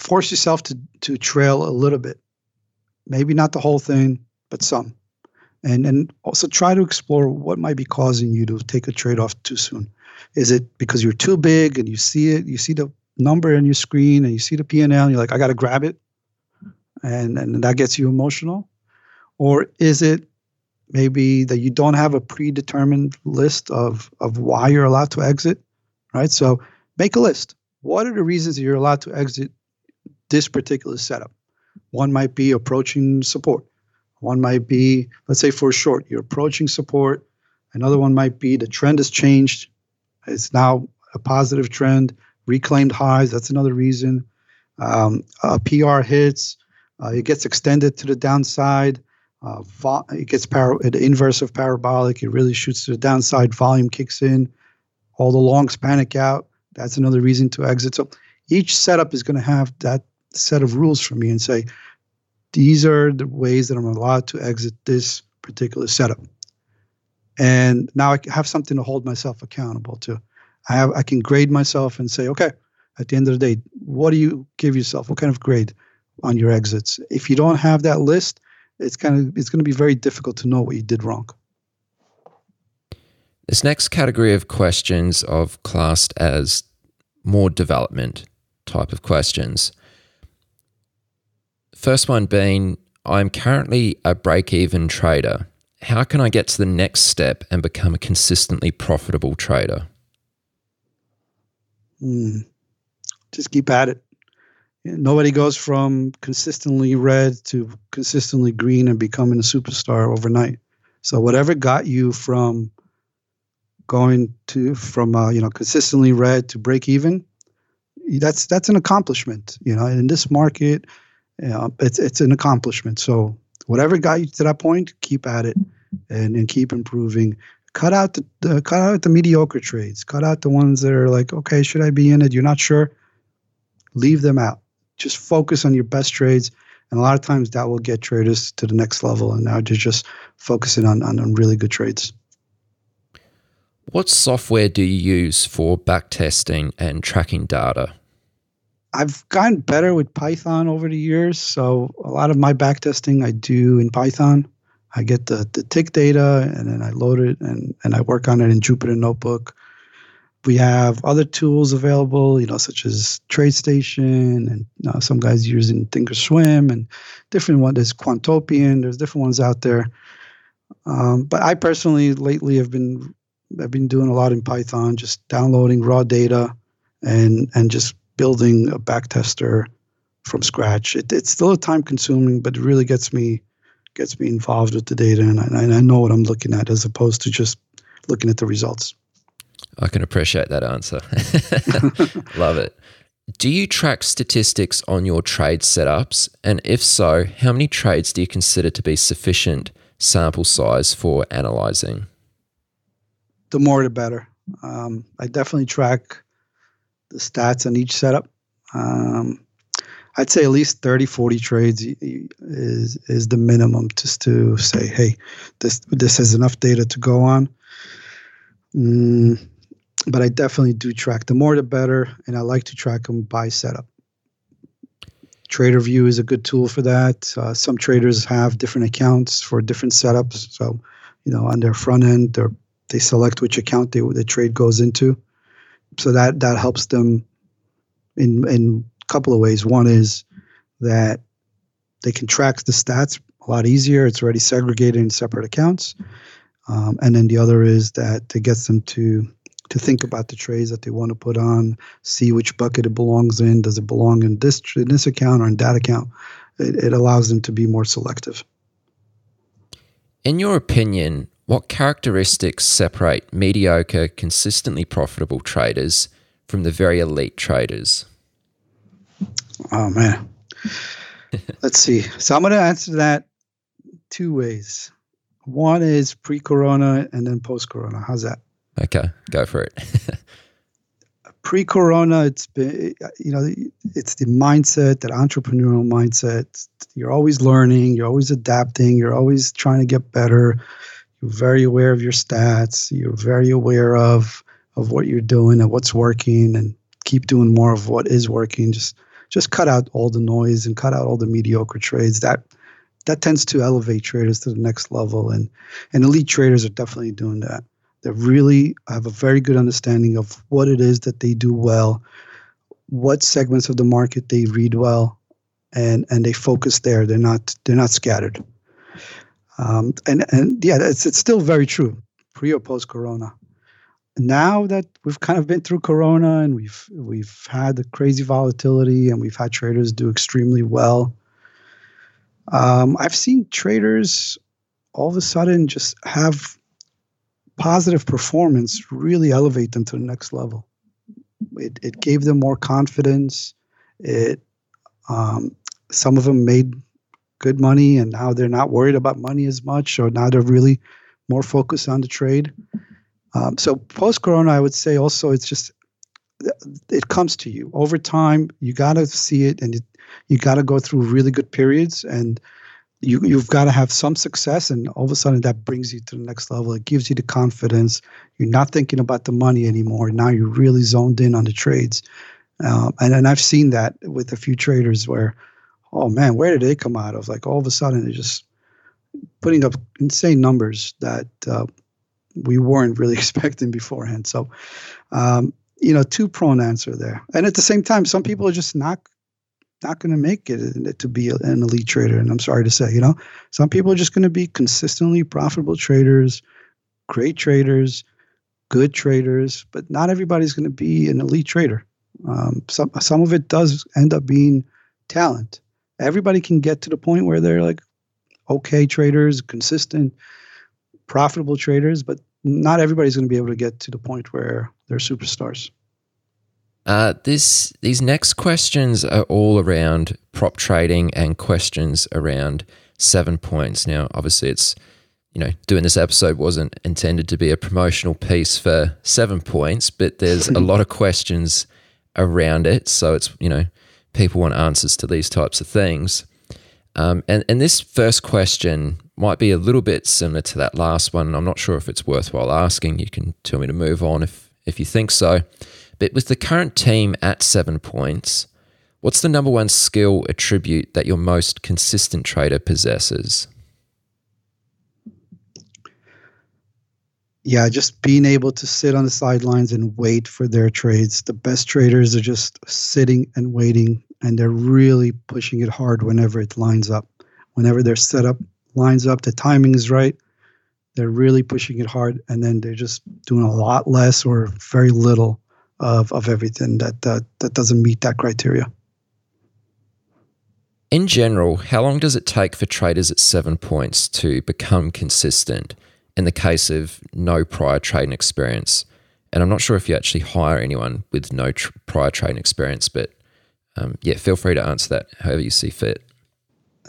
Force yourself to to trail a little bit. Maybe not the whole thing but some. And and also try to explore what might be causing you to take a trade off too soon. Is it because you're too big and you see it you see the number in your screen and you see the p&l and you're like i got to grab it. And and that gets you emotional. Or is it maybe that you don't have a predetermined list of of why you're allowed to exit right? So make a list. What are the reasons you're allowed to exit this particular setup. One might be approaching support. One might be, let's say for short, you're approaching support. Another one might be the trend has changed. It's now a positive trend, reclaimed highs. That's another reason. Um, uh, PR hits, uh, it gets extended to the downside. Uh, vo- it gets par- the inverse of parabolic. It really shoots to the downside. Volume kicks in. All the longs panic out. That's another reason to exit. So each setup is going to have that set of rules for me and say, these are the ways that I'm allowed to exit this particular setup. And now I have something to hold myself accountable to. I have I can grade myself and say, okay, at the end of the day, what do you give yourself? What kind of grade on your exits? If you don't have that list, it's kind of it's going to be very difficult to know what you did wrong. This next category of questions of classed as more development type of questions. First one being I'm currently a break even trader. How can I get to the next step and become a consistently profitable trader? Mm. Just keep at it. Nobody goes from consistently red to consistently green and becoming a superstar overnight. So whatever got you from going to from uh, you know consistently red to break even, that's that's an accomplishment. You know, in this market, yeah, it's it's an accomplishment. So whatever got you to that point, keep at it and, and keep improving cut out the, the cut out the mediocre trades. Cut out the ones that are like, okay, should I be in it? You're not sure. Leave them out. Just focus on your best trades. And a lot of times that will get traders to the next level. And now they're just focusing on, on, on really good trades. What software do you use for backtesting and tracking data? I've gotten better with Python over the years. So a lot of my backtesting I do in Python. I get the, the tick data and then I load it and, and I work on it in Jupyter Notebook. We have other tools available, you know, such as TradeStation and you know, some guys using Thinkorswim and different ones. There's Quantopian. There's different ones out there. Um, but I personally lately have been I've been doing a lot in Python, just downloading raw data and and just building a backtester from scratch. It, it's still a time consuming, but it really gets me gets me involved with the data and I, and I know what I'm looking at as opposed to just looking at the results. I can appreciate that answer. Love it. Do you track statistics on your trade setups? And if so, how many trades do you consider to be sufficient sample size for analyzing? The more the better. Um, I definitely track the stats on each setup. Um, I'd say at least 30, 40 trades is is the minimum just to say, hey, this this has enough data to go on. Mm, but I definitely do track. The more the better, and I like to track them by setup. TraderVue is a good tool for that. Uh, some traders have different accounts for different setups. So, you know, on their front end, they they select which account they, the trade goes into. So that that helps them in in a couple of ways. One is that they can track the stats a lot easier. It's already segregated in separate accounts. Um, and then the other is that it gets them to to think about the trades that they want to put on, see which bucket it belongs in. Does it belong in this in this account or in that account? It, it allows them to be more selective. In your opinion, what characteristics separate mediocre, consistently profitable traders from the very elite traders? Oh man. Let's see. So I'm going to answer that two ways. One is pre-corona and then post-corona. How's that? Okay, go for it. pre-corona, it's been you know it's the mindset, that entrepreneurial mindset. You're always learning. You're always adapting. You're always trying to get better. You're very aware of your stats. You're very aware of of what you're doing and what's working, and keep doing more of what is working. Just just cut out all the noise and cut out all the mediocre trades. That that tends to elevate traders to the next level, and and elite traders are definitely doing that. They really have a very good understanding of what it is that they do well, what segments of the market they read well, and and they focus there. They're not they're not scattered. Um, and and yeah, it's it's still very true, pre or post Corona. Now that we've kind of been through corona and we've we've had the crazy volatility and we've had traders do extremely well um, i've seen traders all of a sudden just have positive performance really elevate them to the next level. It, it gave them more confidence. It um, some of them made good money and now they're not worried about money as much or now they're really more focused on the trade um, so post corona, I would say also it's just it comes to you over time. You got to see it, and it, you got to go through really good periods, and you you've got to have some success, and all of a sudden that brings you to the next level. It gives you the confidence. You're not thinking about the money anymore. Now you're really zoned in on the trades, um, and and I've seen that with a few traders where, oh man, where did they come out of? Like all of a sudden they're just putting up insane numbers that uh, we weren't really expecting beforehand. So, um, you know, two prone answer there. And at the same time, some people are just not not going to make it to be an elite trader. And I'm sorry to say, you know, some people are just going to be consistently profitable traders, great traders, good traders, but not everybody's going to be an elite trader. Um, some some of it does end up being talent. Everybody can get to the point where they're like okay traders, consistent, profitable traders, but not everybody's going to be able to get to the point where they're superstars. Uh, this these next questions are all around prop trading and questions around seven points. Now, obviously, it's you know, doing this episode wasn't intended to be a promotional piece for seven points, but there's a lot of questions around it. So it's, you know, people want answers to these types of things. Um, and, and this first question might be a little bit similar to that last one. I'm not sure if it's worthwhile asking. You can tell me to move on if, if you think so. But with the current team at seven points, what's the number one skill attribute that your most consistent trader possesses? Yeah, just being able to sit on the sidelines and wait for their trades. The best traders are just sitting and waiting, and they're really pushing it hard whenever it lines up. Whenever their setup lines up, the timing is right. They're really pushing it hard, and then they're just doing a lot less or very little of, of everything that, that that doesn't meet that criteria. In general, how long does it take for traders at seven points to become consistent? In the case of no prior trading experience. And I'm not sure if you actually hire anyone with no tr- prior trading experience, but um, yeah, feel free to answer that however you see fit.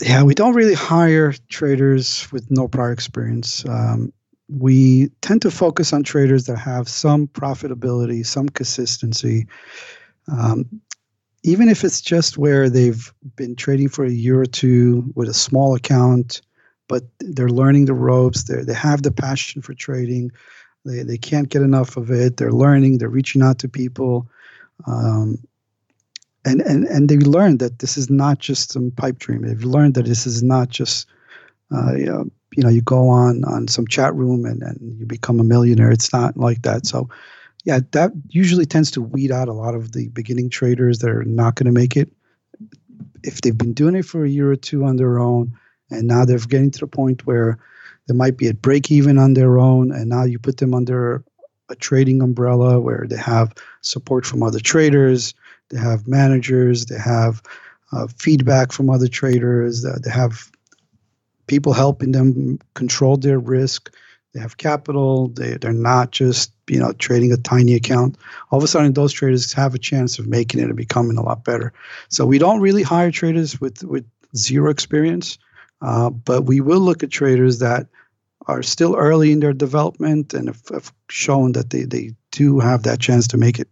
Yeah, we don't really hire traders with no prior experience. Um, we tend to focus on traders that have some profitability, some consistency. Um, even if it's just where they've been trading for a year or two with a small account, but they're learning the ropes. They they have the passion for trading. They they can't get enough of it. They're learning. They're reaching out to people, um, and and and they learned that this is not just some pipe dream. They've learned that this is not just. Uh, you, know, you know, you go on on some chat room and, and you become a millionaire. It's not like that. So, yeah, that usually tends to weed out a lot of the beginning traders that are not going to make it. If they've been doing it for a year or two on their own, and now they're getting to the point where they might be at break even on their own. And now you put them under a trading umbrella where they have support from other traders they have managers they have uh, feedback from other traders uh, they have people helping them control their risk. They have capital. They, they're not just you know trading a tiny account. All of a sudden those traders have a chance of making it and becoming a lot better. So we don't really hire traders with with zero experience uh, but we will look at traders that are still early in their development and have, have shown that they, they do have that chance to make it.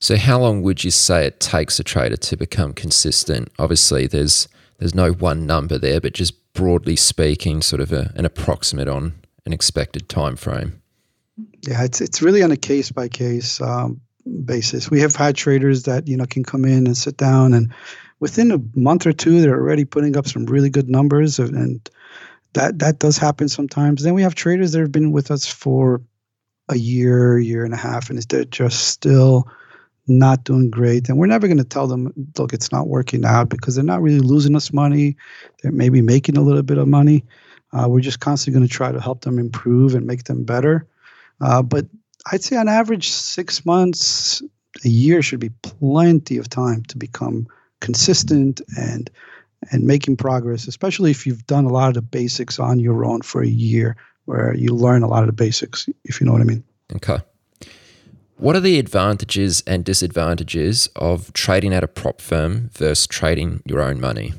So, how long would you say it takes a trader to become consistent? Obviously, there's there's no one number there, but just broadly speaking, sort of a, an approximate on an expected time frame. Yeah, it's it's really on a case by case basis. We have had traders that you know can come in and sit down and within a month or two, they're already putting up some really good numbers, and that that does happen sometimes. Then we have traders that have been with us for a year, year and a half, and they're just still not doing great. And we're never going to tell them, look, it's not working out because they're not really losing us money. They're maybe making a little bit of money. Uh, we're just constantly going to try to help them improve and make them better. Uh, but I'd say on average, six months, a year should be plenty of time to become consistent and and making progress, especially if you've done a lot of the basics on your own for a year, where you learn a lot of the basics, if you know what I mean. Okay. What are the advantages and disadvantages of trading at a prop firm versus trading your own money?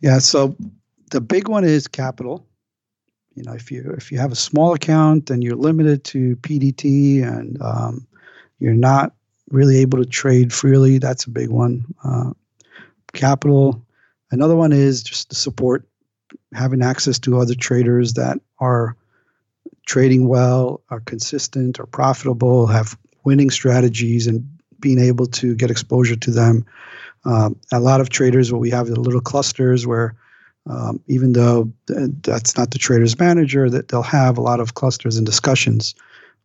Yeah, so the big one is capital. You know, if you if you have a small account and you're limited to PDT and um, you're not really able to trade freely. That's a big one. Uh, capital. Another one is just the support, having access to other traders that are trading well, are consistent, are profitable, have winning strategies, and being able to get exposure to them. Um, a lot of traders, what we have is little clusters where um, even though that's not the trader's manager, that they'll have a lot of clusters and discussions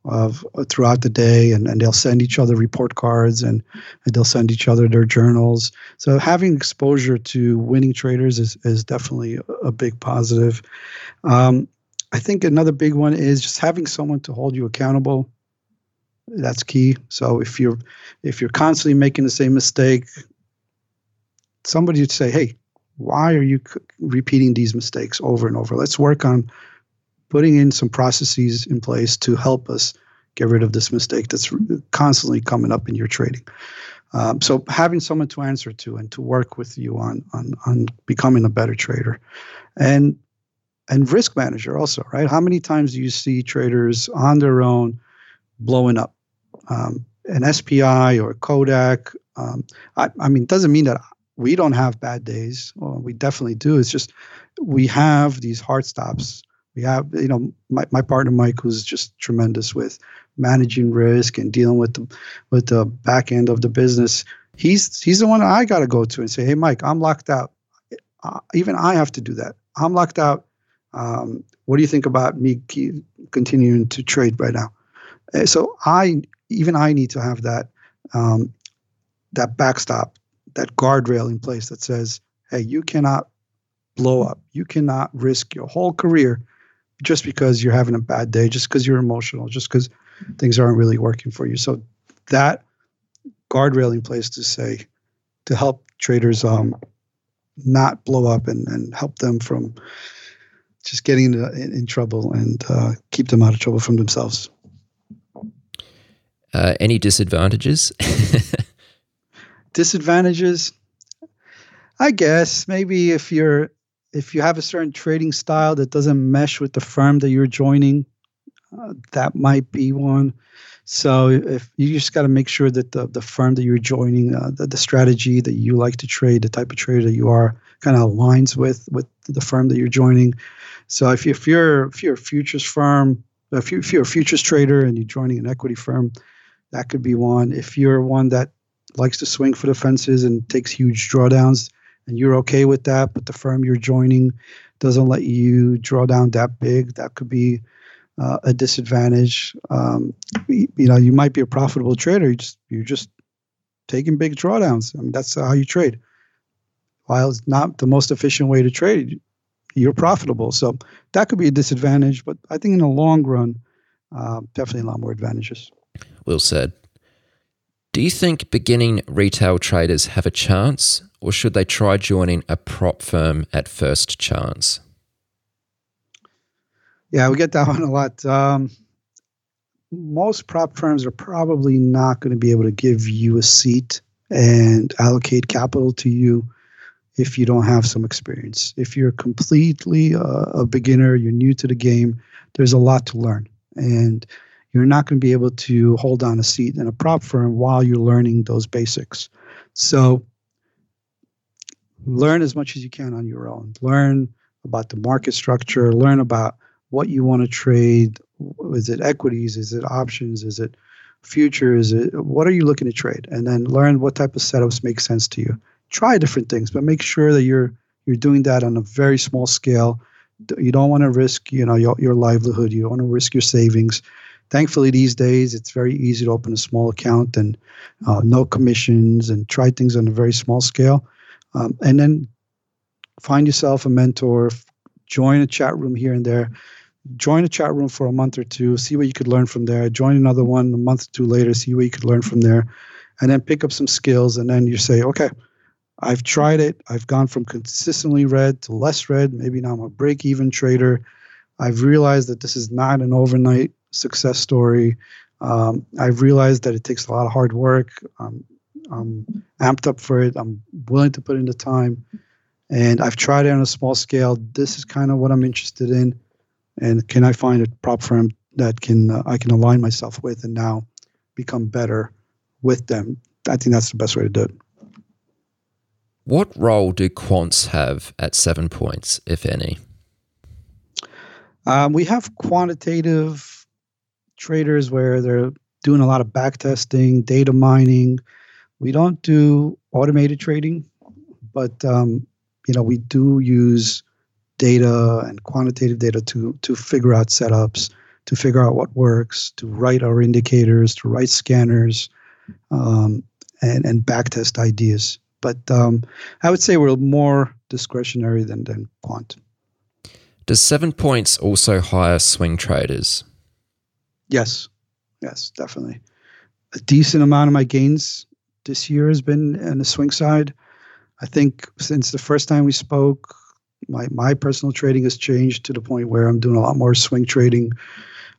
of uh, throughout the day and, and they'll send each other report cards and, and they'll send each other their journals. So having exposure to winning traders is, is definitely a, big positive. Um, i think another big one is just having someone to hold you accountable. That's key. So if you're if you're constantly making the same mistake somebody would say hey why are you repeating these mistakes over and over? Let's work on putting in some processes in place to help us get rid of this mistake that's constantly coming up in your trading. Um, so having someone to answer to and to work with you on on on becoming a better trader, and and risk manager also, right? How many times do you see traders on their own blowing up? Um, an SPI or Kodak. Um, I, I mean, it doesn't mean that we don't have bad days. Well, we definitely do. It's just we have these hard stops. We have, you know, my, my partner Mike, was just tremendous with managing risk and dealing with the with the back end of the business. He's he's the one I got to go to and say, hey, Mike, I'm locked out. Uh, even I have to do that. I'm locked out. Um, what do you think about me continuing to trade right now? Uh, so I even I need to have that um, that backstop, that guardrail in place that says, hey, you cannot blow up. You cannot risk your whole career just because you're having a bad day, just because you're emotional, just because things aren't really working for you. So that guardrail in place to say to help traders um, not blow up and, and help them from just getting in, in trouble and uh, keep them out of trouble from themselves. Uh, any disadvantages? disadvantages, I guess maybe if you're if you have a certain trading style that doesn't mesh with the firm that you're joining, uh, that might be one. So if you just got to make sure that the, the firm that you're joining, uh, the, the strategy that you like to trade, the type of trader that you are, kind of aligns with with the firm that you're joining. So if, you, if you're if you're a futures firm, if, you, if you're a futures trader and you're joining an equity firm, that could be one. If you're one that likes to swing for the fences and takes huge drawdowns, and you're okay with that, but the firm you're joining doesn't let you draw down that big, that could be uh, a disadvantage. Um, you know, you might be a profitable trader. You just you're just taking big drawdowns. I mean, that's how you trade. While it's not the most efficient way to trade, you're profitable. So that could be a disadvantage. But I think in the long run, uh, definitely a lot more advantages. Well said. Do you think beginning retail traders have a chance, or should they try joining a prop firm at first chance? Yeah, we get that one a lot. Um, most prop firms are probably not going to be able to give you a seat and allocate capital to you if you don't have some experience. If you're completely uh, a beginner, you're new to the game, there's a lot to learn. And you're not going to be able to hold on a seat in a prop firm while you're learning those basics. So learn as much as you can on your own. Learn about the market structure, learn about what you want to trade. Is it equities? Is it options? Is it futures? What are you looking to trade? And then learn what type of setups make sense to you. Try different things, but make sure that you're you're doing that on a very small scale. You don't want to risk, you know, your, your livelihood. You don't want to risk your savings thankfully these days it's very easy to open a small account and uh, no commissions and try things on a very small scale. Um, and then find yourself a mentor join a chat room here and there. Join a chat room for a month or two see what you could learn from there. Join another one a month or two later see what you could learn from there. And then pick up some skills and then you say okay i've tried it. I've gone from consistently red to less red. Maybe now i'm a break even trader. I've realized that this is not an overnight success story. Um, I've realized that it takes a lot of hard work. I'm I'm amped up for it. I'm willing to put in the time. And I've tried it on a small scale. This is kind of what I'm interested in. And can I find a prop firm that can uh, I can align myself with and now become better with them? I think that's the best way to do it. What role do quants have at seven points, if any? Um, we have quantitative traders where they're doing a lot of back testing, data mining. We don't do automated trading, but um, you know we do use data and quantitative data to to figure out setups, to figure out what works, to write our indicators, to write scanners, um, and and back test ideas. But um, I would say we're more discretionary than than quant. Does Seven Points also hire swing traders? Yes, yes, definitely. A decent amount of my gains this year has been on the swing side. I think since the first time we spoke, my my personal trading has changed to the point where I'm doing a lot more swing trading.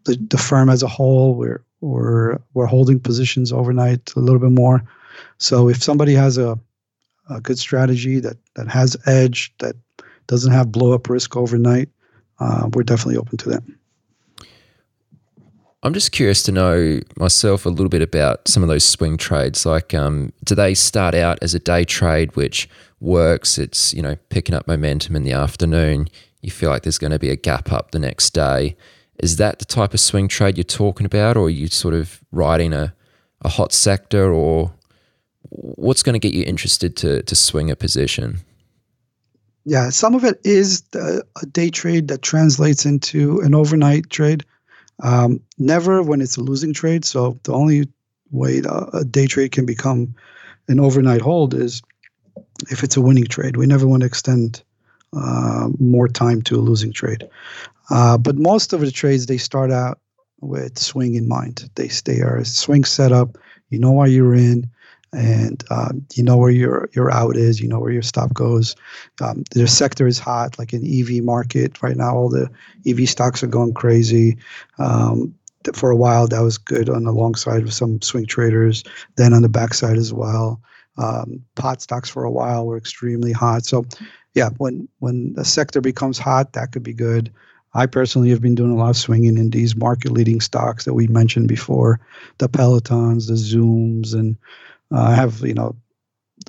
The the firm as a whole, we're we're we're holding positions overnight a little bit more. So if somebody has a, a good strategy that that has edge that doesn't have blow up risk overnight, uh, we're definitely open to that. I'm just curious to know myself a little bit about some of those swing trades. Like, um, do they start out as a day trade, which works? It's you know picking up momentum in the afternoon. You feel like there's going to be a gap up the next day. Is that the type of swing trade you're talking about, or are you sort of riding a, a hot sector, or what's going to get you interested to to swing a position? Yeah, some of it is the, a day trade that translates into an overnight trade. Um, never when it's a losing trade. So the only way a day trade can become an overnight hold is if it's a winning trade. We never want to extend uh, more time to a losing trade. Uh, but most of the trades they start out with swing in mind. They stay are a swing setup. You know why you're in and um, you know where your your out is, you know where your stop goes. Um, the sector is hot, like an EV market right now. All the EV stocks are going crazy. Um, for a while, that was good on the long side with some swing traders. Then on the backside as well, um, pot stocks for a while were extremely hot. So, yeah, when when a sector becomes hot, that could be good. I personally have been doing a lot of swinging in these market leading stocks that we mentioned before, the Pelotons, the Zooms, and uh, I have you know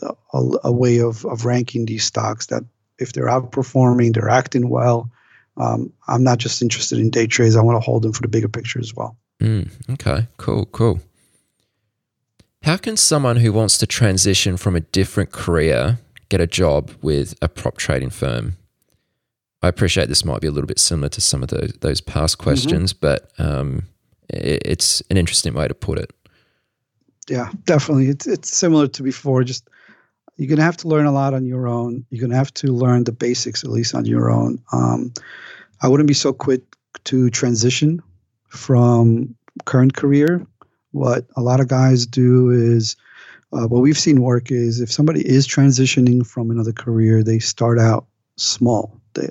a, a, way of of ranking these stocks that if they're outperforming, they're acting well. Um, I'm not just interested in day trades. I want to hold them for the bigger picture as well. Mm, okay, cool, cool. How can someone who wants to transition from a different career get a job with a prop trading firm? I appreciate this might be a little bit similar to some of the, those past mm-hmm. questions, mm-hmm. but um, it, it's an interesting way to put it yeah, definitely. It's it's similar to before. Just you're gonna have to learn a lot on your own. You're gonna have to learn the basics at least on your own. Um, I wouldn't be so quick to transition from current career. What a lot of guys do is uh, what we've seen work is if somebody is transitioning from another career, they start out small. They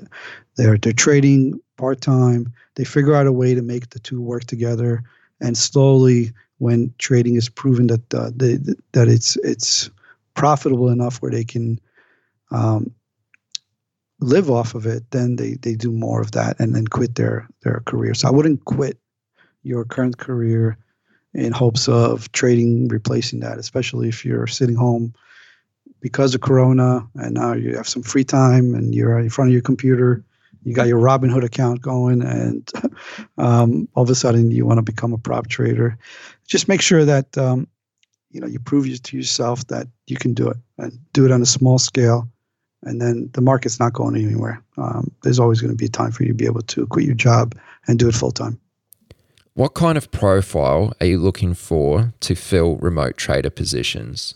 they're they're trading part time. They figure out a way to make the two work together, and slowly when trading is proven that uh, that it's it's profitable enough where they can um, live off of it, then they, they do more of that and then quit their their career. So I wouldn't quit your current career in hopes of trading replacing that, especially if you're sitting home because of Corona and now you have some free time and you're in front of your computer you got your Robinhood account going, and um, all of a sudden you want to become a prop trader. Just make sure that um, you know you prove to yourself that you can do it, and do it on a small scale. And then the market's not going anywhere. Um, there's always going to be a time for you to be able to quit your job and do it full time. What kind of profile are you looking for to fill remote trader positions?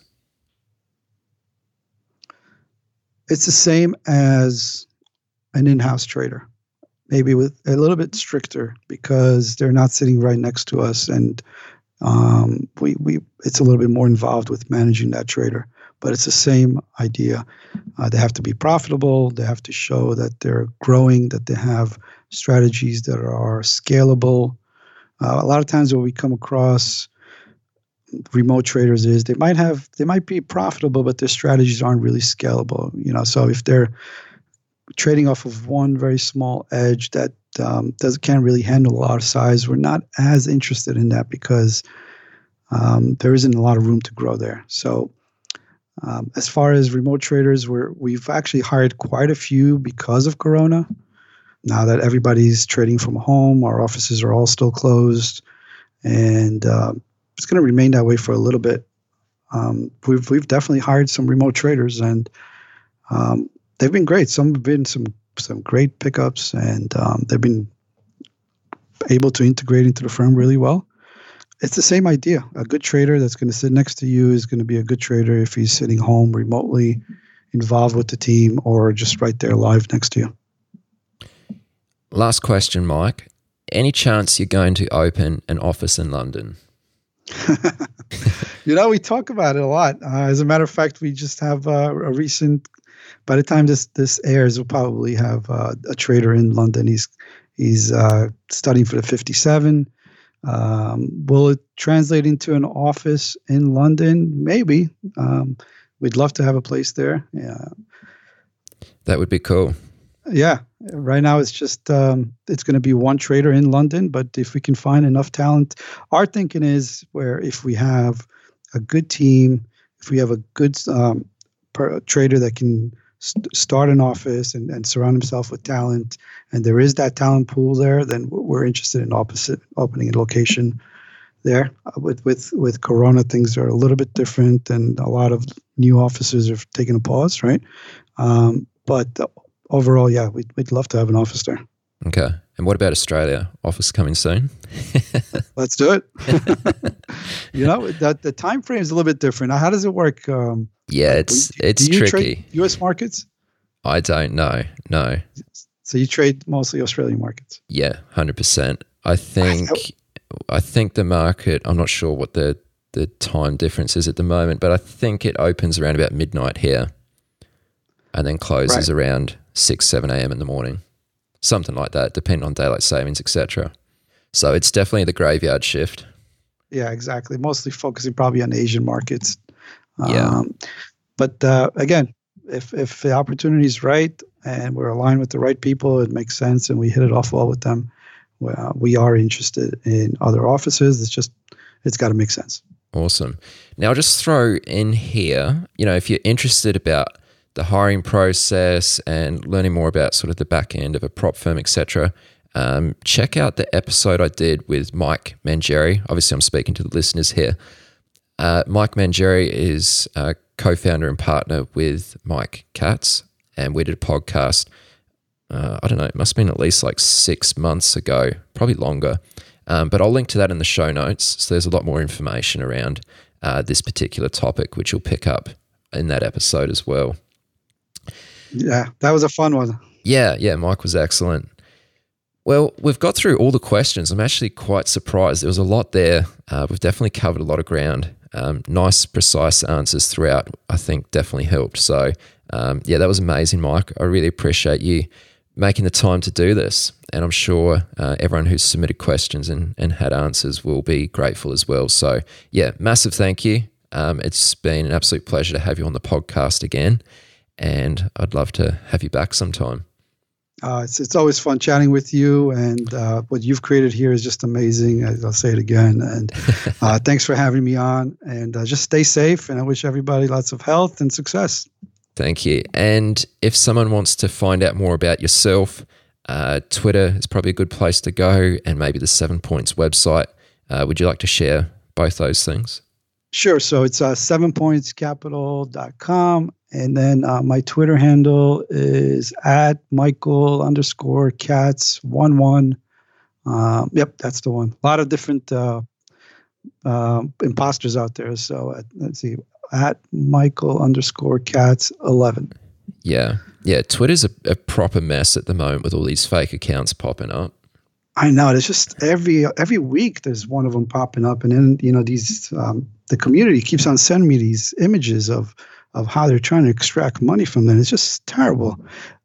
It's the same as an in-house trader, maybe with a little bit stricter because they're not sitting right next to us, and um, we we it's a little bit more involved with managing that trader. But it's the same idea. Uh, they have to be profitable. They have to show that they're growing. That they have strategies that are scalable. Uh, a lot of times, what we come across remote traders is they might have they might be profitable but their strategies aren't really scalable you know so if they're trading off of one very small edge that um, does can't really handle a lot of size. We're not as interested in that because um, there isn't a lot of room to grow there. So, um, as far as remote traders, we're we've actually hired quite a few because of Corona. Now that everybody's trading from home, our offices are all still closed, and uh, it's going to remain that way for a little bit. Um, we've we've definitely hired some remote traders, and um, they've been great. Some have been some some great pickups, and um, they've been able to integrate into the firm really well. It's the same idea. A good trader that's going to sit next to you is going to be a good trader if he's sitting home remotely, involved with the team, or just right there live next to you. Last question, Mike. Any chance you're going to open an office in London? you know, we talk about it a lot. Uh, as a matter of fact, we just have uh, a recent by the time this this airs, we'll probably have uh, a trader in London. He's he's uh, studying for the 57. Um, will it translate into an office in London? Maybe. Um, we'd love to have a place there. Yeah. That would be cool. Yeah. Right now, it's just um, it's going to be one trader in London. But if we can find enough talent, our thinking is where if we have a good team, if we have a good um, per, trader that can st- start an office and, and surround himself with talent, and there is that talent pool there, then we're interested in opposite opening a location there. Uh, with with with Corona, things are a little bit different, and a lot of new offices are taking a pause, right? Um, but overall, yeah, we'd we'd love to have an office there. Okay. And what about Australia? Office coming soon? Let's do it. you know, that the time frame is a little bit different. How does it work? Um, yeah, it's it's tricky. U.S. markets? I don't know. No. So you trade mostly Australian markets? Yeah, hundred percent. I think I think the market. I'm not sure what the the time difference is at the moment, but I think it opens around about midnight here, and then closes right. around six seven a.m. in the morning something like that, depending on daylight savings, etc. So it's definitely the graveyard shift. Yeah, exactly. Mostly focusing probably on Asian markets. Yeah. Um, but uh, again, if if the opportunity is right and we're aligned with the right people, it makes sense, and we hit it off well with them. Well, we are interested in other offices. It's just it's got to make sense. Awesome. Now, I'll just throw in here, you know, if you're interested about the hiring process and learning more about sort of the back end of a prop firm, etc., um, check out the episode I did with Mike Mangieri. Obviously, I'm speaking to the listeners here. Uh, Mike Mangieri is a co founder and partner with Mike Katz, and we did a podcast. Uh, I don't know, it must have been at least like six months ago, probably longer. Um, but I'll link to that in the show notes. So there's a lot more information around uh, this particular topic, which you'll pick up in that episode as well. Yeah, that was a fun one. Yeah, yeah, Mike was excellent. Well, we've got through all the questions. I'm actually quite surprised. There was a lot there. Uh, we've definitely covered a lot of ground. Um, nice, precise answers throughout, I think, definitely helped. So, um, yeah, that was amazing, Mike. I really appreciate you making the time to do this. And I'm sure uh, everyone who's submitted questions and, and had answers will be grateful as well. So, yeah, massive thank you. Um, it's been an absolute pleasure to have you on the podcast again and I'd love to have you back sometime. Uh, it's, it's always fun chatting with you, and uh, what you've created here is just amazing. I'll say it again. And uh, thanks for having me on. And uh, just stay safe, and I wish everybody lots of health and success. Thank you. And if someone wants to find out more about yourself, uh, Twitter is probably a good place to go, and maybe the Seven Points website. Uh, would you like to share both those things? Sure. So it's uh, sevenpointscapital.com and then uh, my Twitter handle is at Michael underscore Katz one one. Um, yep, that's the one. A lot of different uh, uh, imposters out there. So uh, let's see, at Michael underscore Katz eleven. Yeah, yeah. Twitter's a, a proper mess at the moment with all these fake accounts popping up. I know. It's just every every week there's one of them popping up, and then you know these um, the community keeps on sending me these images of of how they're trying to extract money from them. It's just terrible.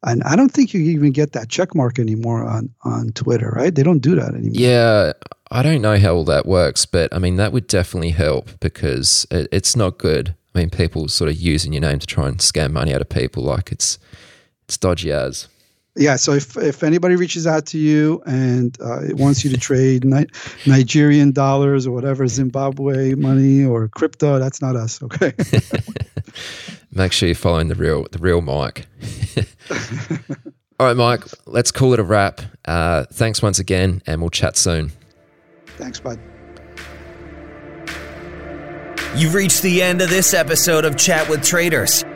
And I don't think you even get that check mark anymore on, on Twitter, right? They don't do that anymore. Yeah. I don't know how all that works, but I mean, that would definitely help because it, it's not good. I mean, people sort of using your name to try and scam money out of people like it's it's dodgy as yeah so if, if anybody reaches out to you and uh, wants you to trade Ni- nigerian dollars or whatever zimbabwe money or crypto that's not us okay? Make sure you're following the real the real mike. All right mike let's call it a wrap. Uh, thanks once again and we'll chat soon. Thanks bud. You've reached the end of this episode of Chat with Traders.